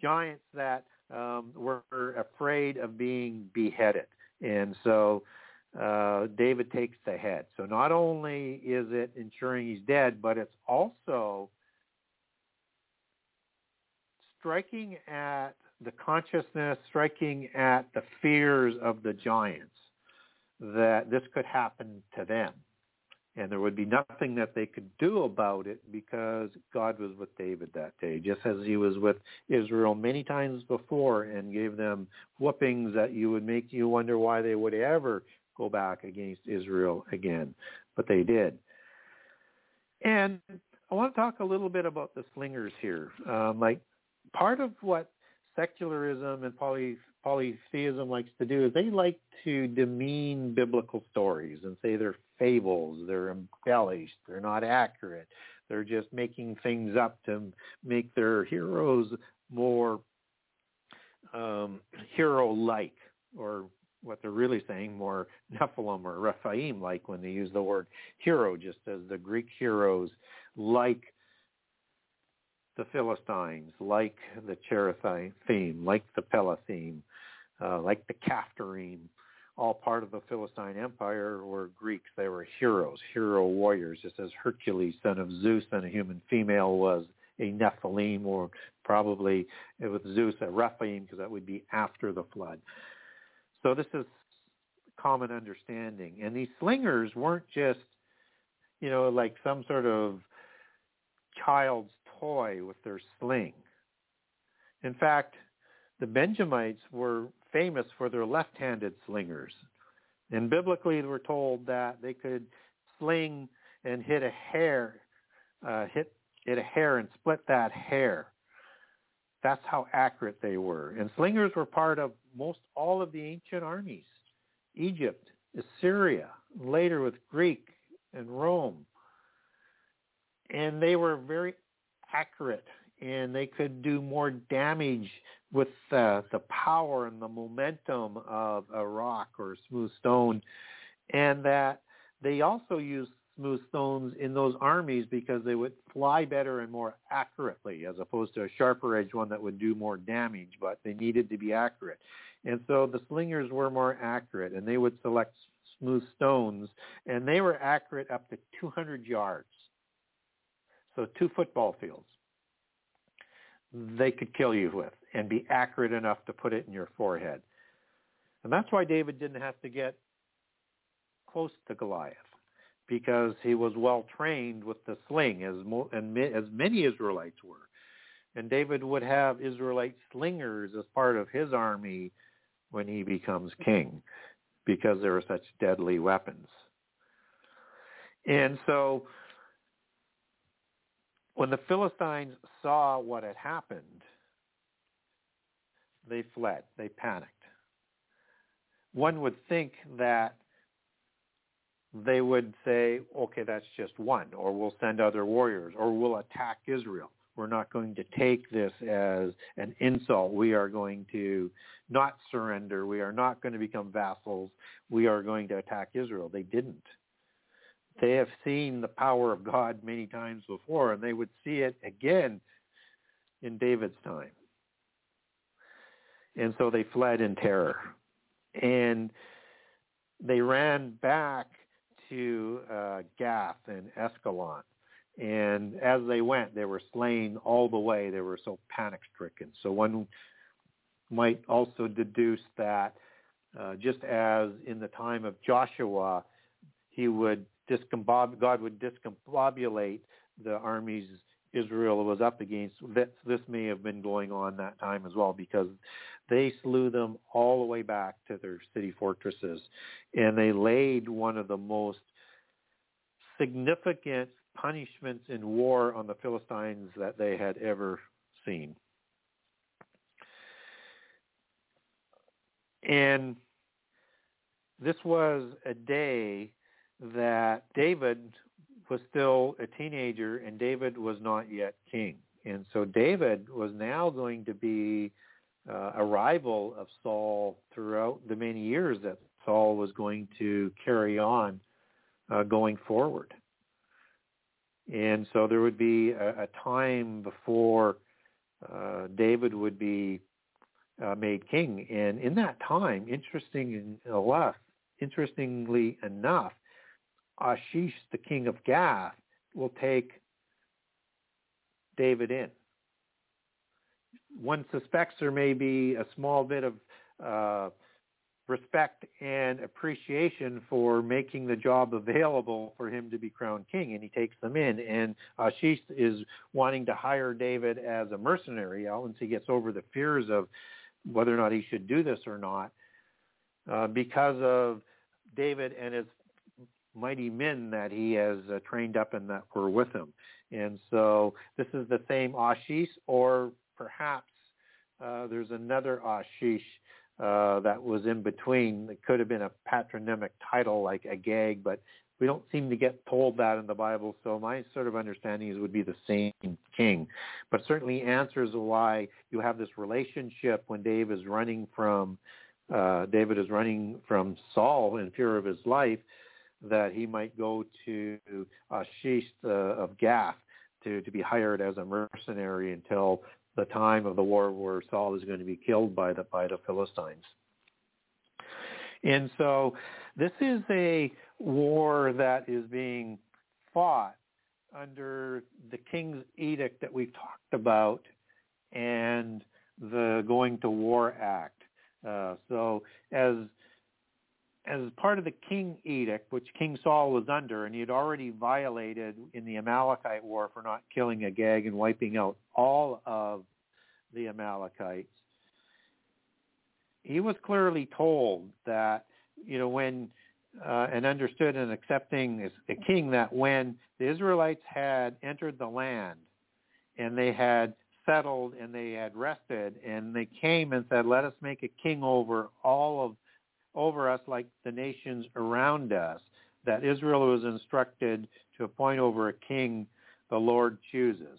giants that um, were afraid of being beheaded, and so uh, David takes the head. So not only is it ensuring he's dead, but it's also striking at the consciousness, striking at the fears of the giants that this could happen to them and there would be nothing that they could do about it because God was with David that day, just as he was with Israel many times before and gave them whoopings that you would make you wonder why they would ever go back against Israel again. But they did. And I want to talk a little bit about the slingers here. Um, like part of what secularism and poly, polytheism likes to do is they like to demean biblical stories and say they're fables, they're embellished, they're not accurate, they're just making things up to make their heroes more um, hero-like, or what they're really saying, more Nephilim or Rephaim-like when they use the word hero, just as the Greek heroes like the Philistines, like the Cherethiim, like the Pelusim, uh, like the Caphtorim, all part of the Philistine Empire were Greeks. They were heroes, hero warriors, just as Hercules, son of Zeus, and a human female, was a Nephilim, or probably with Zeus a Rephaim, because that would be after the flood. So this is common understanding. And these slingers weren't just, you know, like some sort of child's toy with their sling. In fact, the Benjamites were famous for their left-handed slingers. And biblically, we're told that they could sling and hit a hair, uh, hit hit a hair and split that hair. That's how accurate they were. And slingers were part of most all of the ancient armies. Egypt, Assyria, later with Greek and Rome. And they were very accurate and they could do more damage with uh, the power and the momentum of a rock or a smooth stone, and that they also used smooth stones in those armies because they would fly better and more accurately as opposed to a sharper edge one that would do more damage, but they needed to be accurate. And so the slingers were more accurate and they would select smooth stones and they were accurate up to 200 yards. So two football fields they could kill you with and be accurate enough to put it in your forehead. And that's why David didn't have to get close to Goliath because he was well trained with the sling as mo- and as many Israelites were. And David would have Israelite slingers as part of his army when he becomes king because they were such deadly weapons. And so when the Philistines saw what had happened, they fled. They panicked. One would think that they would say, okay, that's just one, or we'll send other warriors, or we'll attack Israel. We're not going to take this as an insult. We are going to not surrender. We are not going to become vassals. We are going to attack Israel. They didn't they have seen the power of God many times before, and they would see it again in David's time. And so they fled in terror. and they ran back to uh, Gath and Ascalon. And as they went, they were slain all the way. They were so panic stricken. So one might also deduce that uh, just as in the time of Joshua, he would discombob- God would discombobulate the armies Israel was up against. This, this may have been going on that time as well because they slew them all the way back to their city fortresses, and they laid one of the most significant punishments in war on the Philistines that they had ever seen. And this was a day that David was still a teenager and David was not yet king. And so David was now going to be uh, a rival of Saul throughout the many years that Saul was going to carry on uh, going forward. And so there would be a, a time before uh, David would be uh, made king. And in that time, interesting enough, interestingly enough, Achish, the king of Gath, will take David in. One suspects there may be a small bit of uh, respect and appreciation for making the job available for him to be crowned king, and he takes them in. And Achish is wanting to hire David as a mercenary once he gets over the fears of whether or not he should do this or not, uh, because of David and his mighty men that he has uh, trained up and that were with him. And so this is the same Achish, or perhaps uh, there's another Achish uh, that was in between. It could have been a patronymic title like Agag, but we don't seem to get told that in the Bible. So my sort of understanding is would be the same king, but certainly answers why you have this relationship when Dave is running from uh, David is running from Saul in fear of his life that he might go to Achish uh, of Gath to, to be hired as a mercenary until the time of the war where Saul is going to be killed by the, by the Philistines. And so this is a war that is being fought under the king's edict that we've talked about and the Going to War Act. Uh, so as as part of the king edict, which King Saul was under, and he had already violated in the Amalekite war for not killing Agag and wiping out all of the Amalekites, he was clearly told that, you know, when, uh, and understood and accepting as a king that when the Israelites had entered the land and they had settled and they had rested and they came and said, let us make a king over all of over us like the nations around us, that Israel was instructed to appoint over a king the Lord chooses.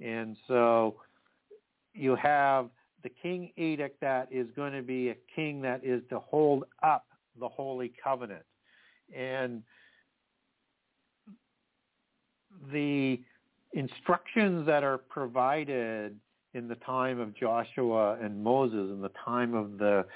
And so you have the king edict that is going to be a king that is to hold up the holy covenant. And the instructions that are provided in the time of Joshua and Moses in the time of the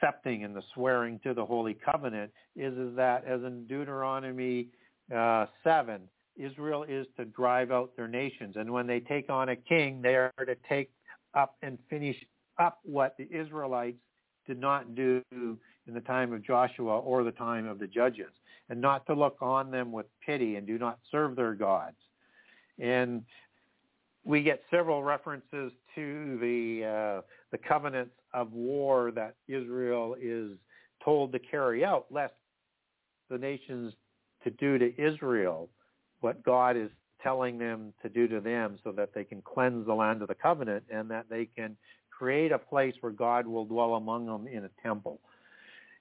accepting and the swearing to the Holy Covenant is, is that, as in Deuteronomy uh, 7, Israel is to drive out their nations. And when they take on a king, they are to take up and finish up what the Israelites did not do in the time of Joshua or the time of the judges, and not to look on them with pity and do not serve their gods. And we get several references to the uh, the covenants of war that Israel is told to carry out, lest the nations to do to Israel what God is telling them to do to them so that they can cleanse the land of the covenant and that they can create a place where God will dwell among them in a temple.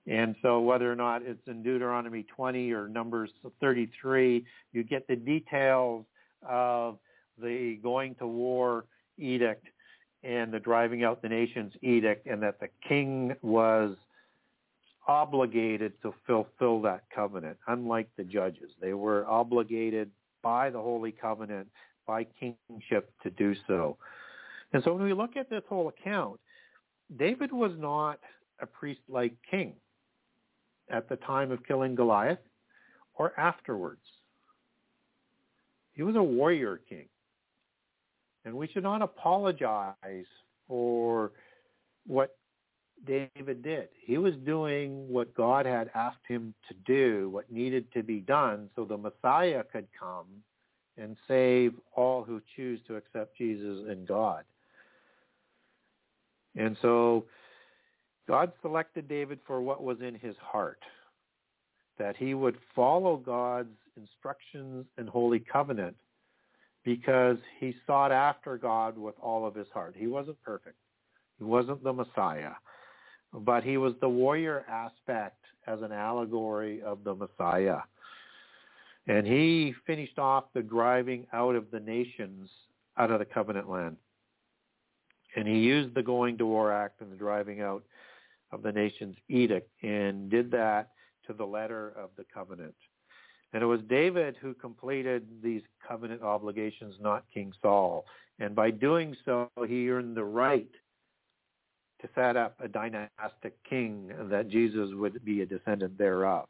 And so whether or not it's in Deuteronomy 20 or Numbers 33, you get the details of the going to war edict and the driving out the nations edict and that the king was obligated to fulfill that covenant, unlike the judges. They were obligated by the Holy Covenant, by kingship to do so. And so when we look at this whole account, David was not a priest-like king at the time of killing Goliath or afterwards. He was a warrior king. And we should not apologize for what David did. He was doing what God had asked him to do, what needed to be done so the Messiah could come and save all who choose to accept Jesus and God. And so God selected David for what was in his heart, that he would follow God's instructions and holy covenant because he sought after God with all of his heart. He wasn't perfect. He wasn't the Messiah, but he was the warrior aspect as an allegory of the Messiah. And he finished off the driving out of the nations out of the covenant land. And he used the Going to War Act and the driving out of the nations edict and did that to the letter of the covenant. And it was David who completed these covenant obligations, not King Saul. And by doing so, he earned the right to set up a dynastic king that Jesus would be a descendant thereof.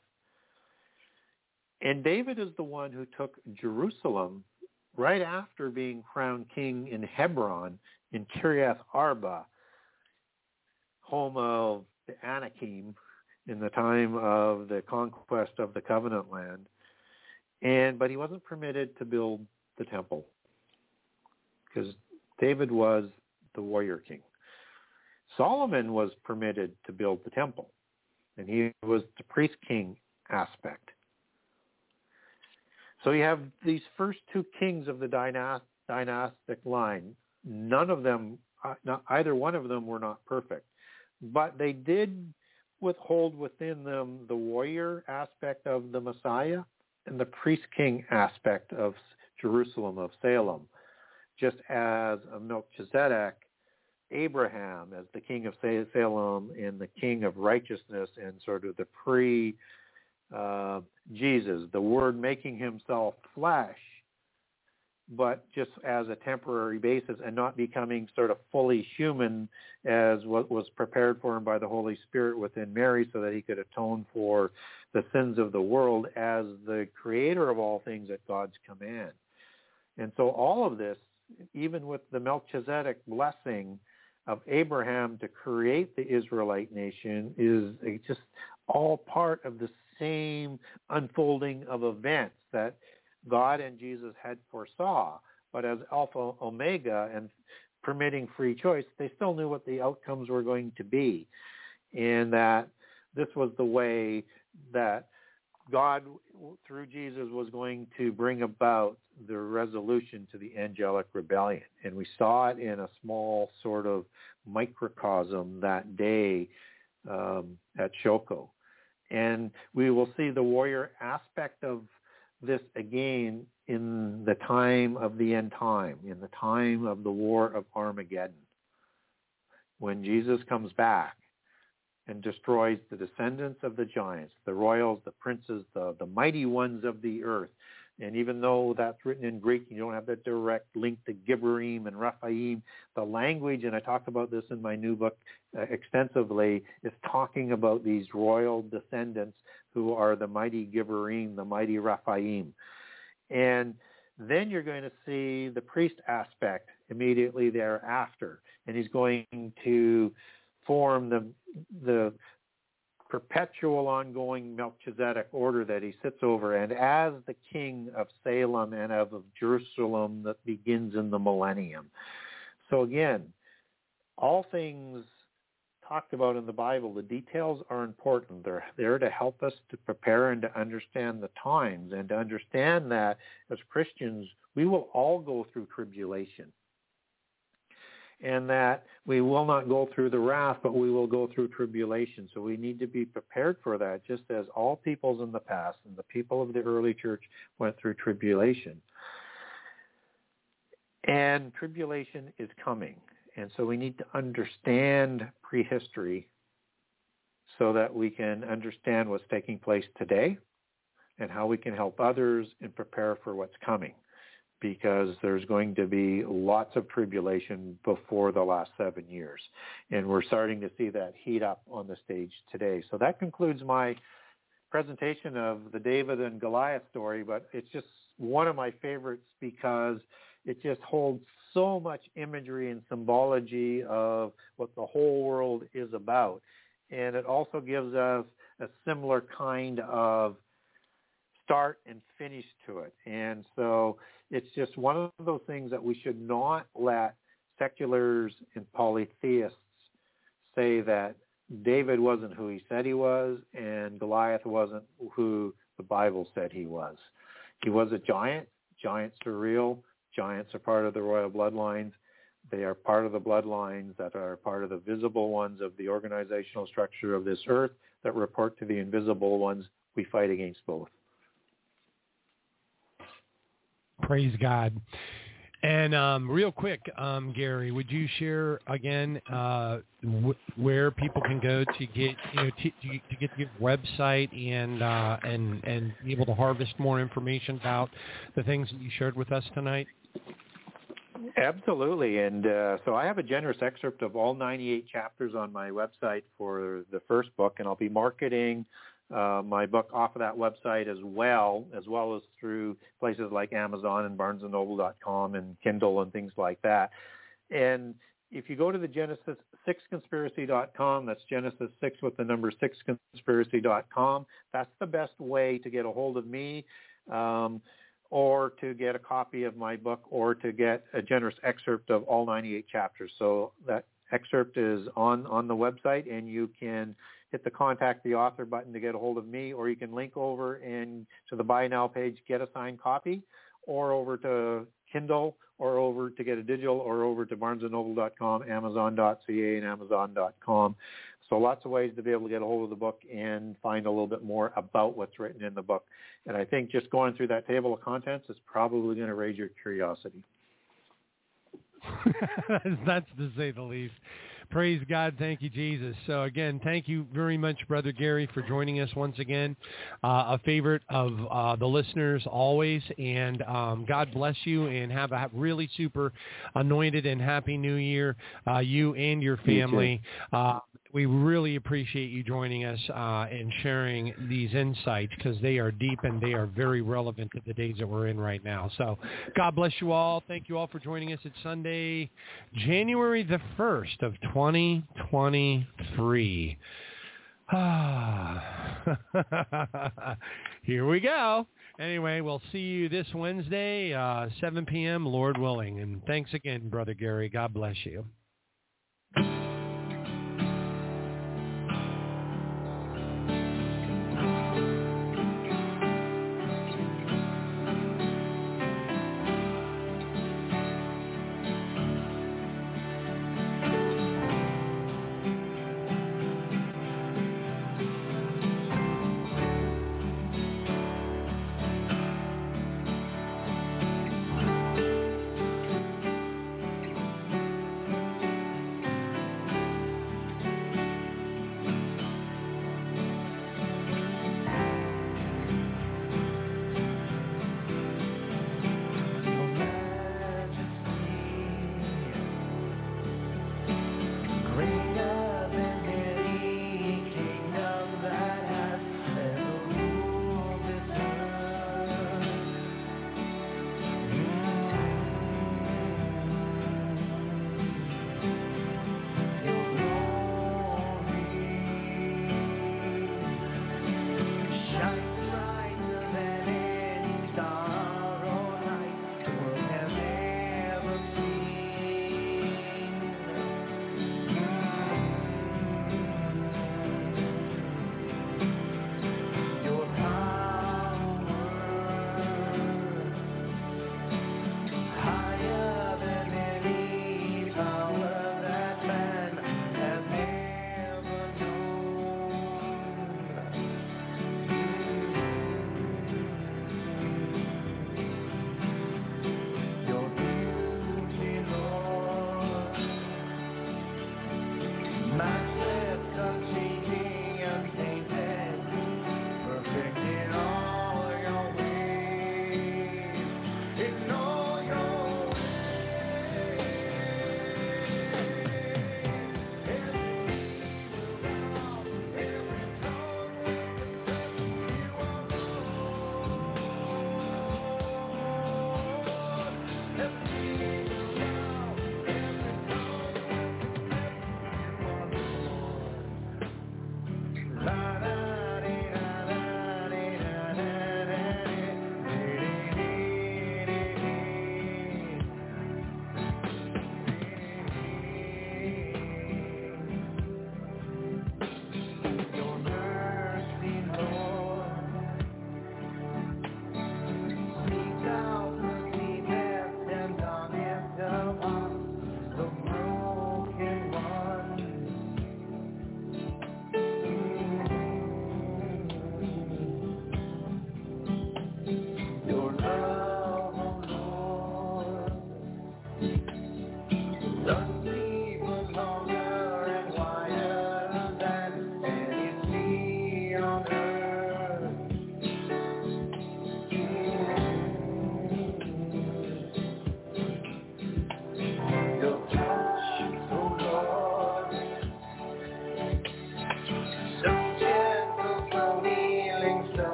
And David is the one who took Jerusalem right after being crowned king in Hebron in Kiriath Arba, home of the Anakim in the time of the conquest of the covenant land. And but he wasn't permitted to build the temple because David was the warrior king. Solomon was permitted to build the temple, and he was the priest king aspect. So you have these first two kings of the dynastic line. None of them, uh, either one of them were not perfect, but they did withhold within them the warrior aspect of the Messiah and the priest king aspect of Jerusalem, of Salem, just as Melchizedek, Abraham as the king of Salem and the king of righteousness and sort of the pre uh, Jesus, the word making himself flesh, but just as a temporary basis and not becoming sort of fully human as what was prepared for him by the Holy Spirit within Mary so that he could atone for the sins of the world as the creator of all things at God's command. And so all of this, even with the Melchizedek blessing of Abraham to create the Israelite nation is just all part of the same unfolding of events that God and Jesus had foresaw. But as Alpha Omega and permitting free choice, they still knew what the outcomes were going to be. And that this was the way that God, through Jesus, was going to bring about the resolution to the angelic rebellion. And we saw it in a small sort of microcosm that day um, at Shoko. And we will see the warrior aspect of this again in the time of the end time, in the time of the war of Armageddon. When Jesus comes back and destroys the descendants of the giants, the royals, the princes, the, the mighty ones of the earth. And even though that's written in Greek, you don't have that direct link to Gibborim and Rephaim. The language, and I talk about this in my new book uh, extensively, is talking about these royal descendants who are the mighty Gibborim, the mighty Rephaim. And then you're going to see the priest aspect immediately thereafter. And he's going to form the the perpetual ongoing Melchizedek order that he sits over and as the king of Salem and of, of Jerusalem that begins in the millennium. So again, all things talked about in the Bible, the details are important. They're there to help us to prepare and to understand the times and to understand that as Christians, we will all go through tribulation and that we will not go through the wrath, but we will go through tribulation. So we need to be prepared for that, just as all peoples in the past and the people of the early church went through tribulation. And tribulation is coming. And so we need to understand prehistory so that we can understand what's taking place today and how we can help others and prepare for what's coming. because there's going to be lots of tribulation before the last seven years. And we're starting to see that heat up on the stage today. So that concludes my presentation of the David and Goliath story, but it's just one of my favorites because it just holds so much imagery and symbology of what the whole world is about. And it also gives us a similar kind of start and finish to it. And so it's just one of those things that we should not let seculars and polytheists say that David wasn't who he said he was and Goliath wasn't who the Bible said he was. He was a giant. Giants are real. Giants are part of the royal bloodlines. They are part of the bloodlines that are part of the visible ones of the organizational structure of this earth that report to the invisible ones. We fight against both. Praise God. And um, real quick, um, Gary, would you share again uh, where people can go to get you know to, to get your website and uh, and and be able to harvest more information about the things that you shared with us tonight? Absolutely, and uh, so I have a generous excerpt of all 98 chapters on my website for the first book, and I'll be marketing uh, my book off of that website as well, as well as through places like Amazon and BarnesandNoble.com and Kindle and things like that. And if you go to the Genesis 6 conspiracy.com, that's Genesis 6 with the number 6 conspiracy.com, that's the best way to get a hold of me um, or to get a copy of my book or to get a generous excerpt of all 98 chapters. So that excerpt is on, on the website and you can hit the contact the author button to get a hold of me, or you can link over and to the buy now page, get a signed copy, or over to Kindle, or over to get a digital, or over to barnesandnoble.com, amazon.ca, and amazon.com. So lots of ways to be able to get a hold of the book and find a little bit more about what's written in the book. And I think just going through that table of contents is probably going to raise your curiosity. That's to say the least. Praise God. Thank you, Jesus. So again, thank you very much, Brother Gary, for joining us once again. Uh, a favorite of uh, the listeners always. And um, God bless you and have a really super anointed and happy new year, uh, you and your family. Uh, we really appreciate you joining us uh, and sharing these insights because they are deep and they are very relevant to the days that we're in right now. So God bless you all. Thank you all for joining us. It's Sunday, January the 1st of 2023. Here we go. Anyway, we'll see you this Wednesday, uh, 7 p.m., Lord willing. And thanks again, Brother Gary. God bless you.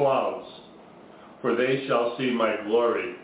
Clouds, for they shall see my glory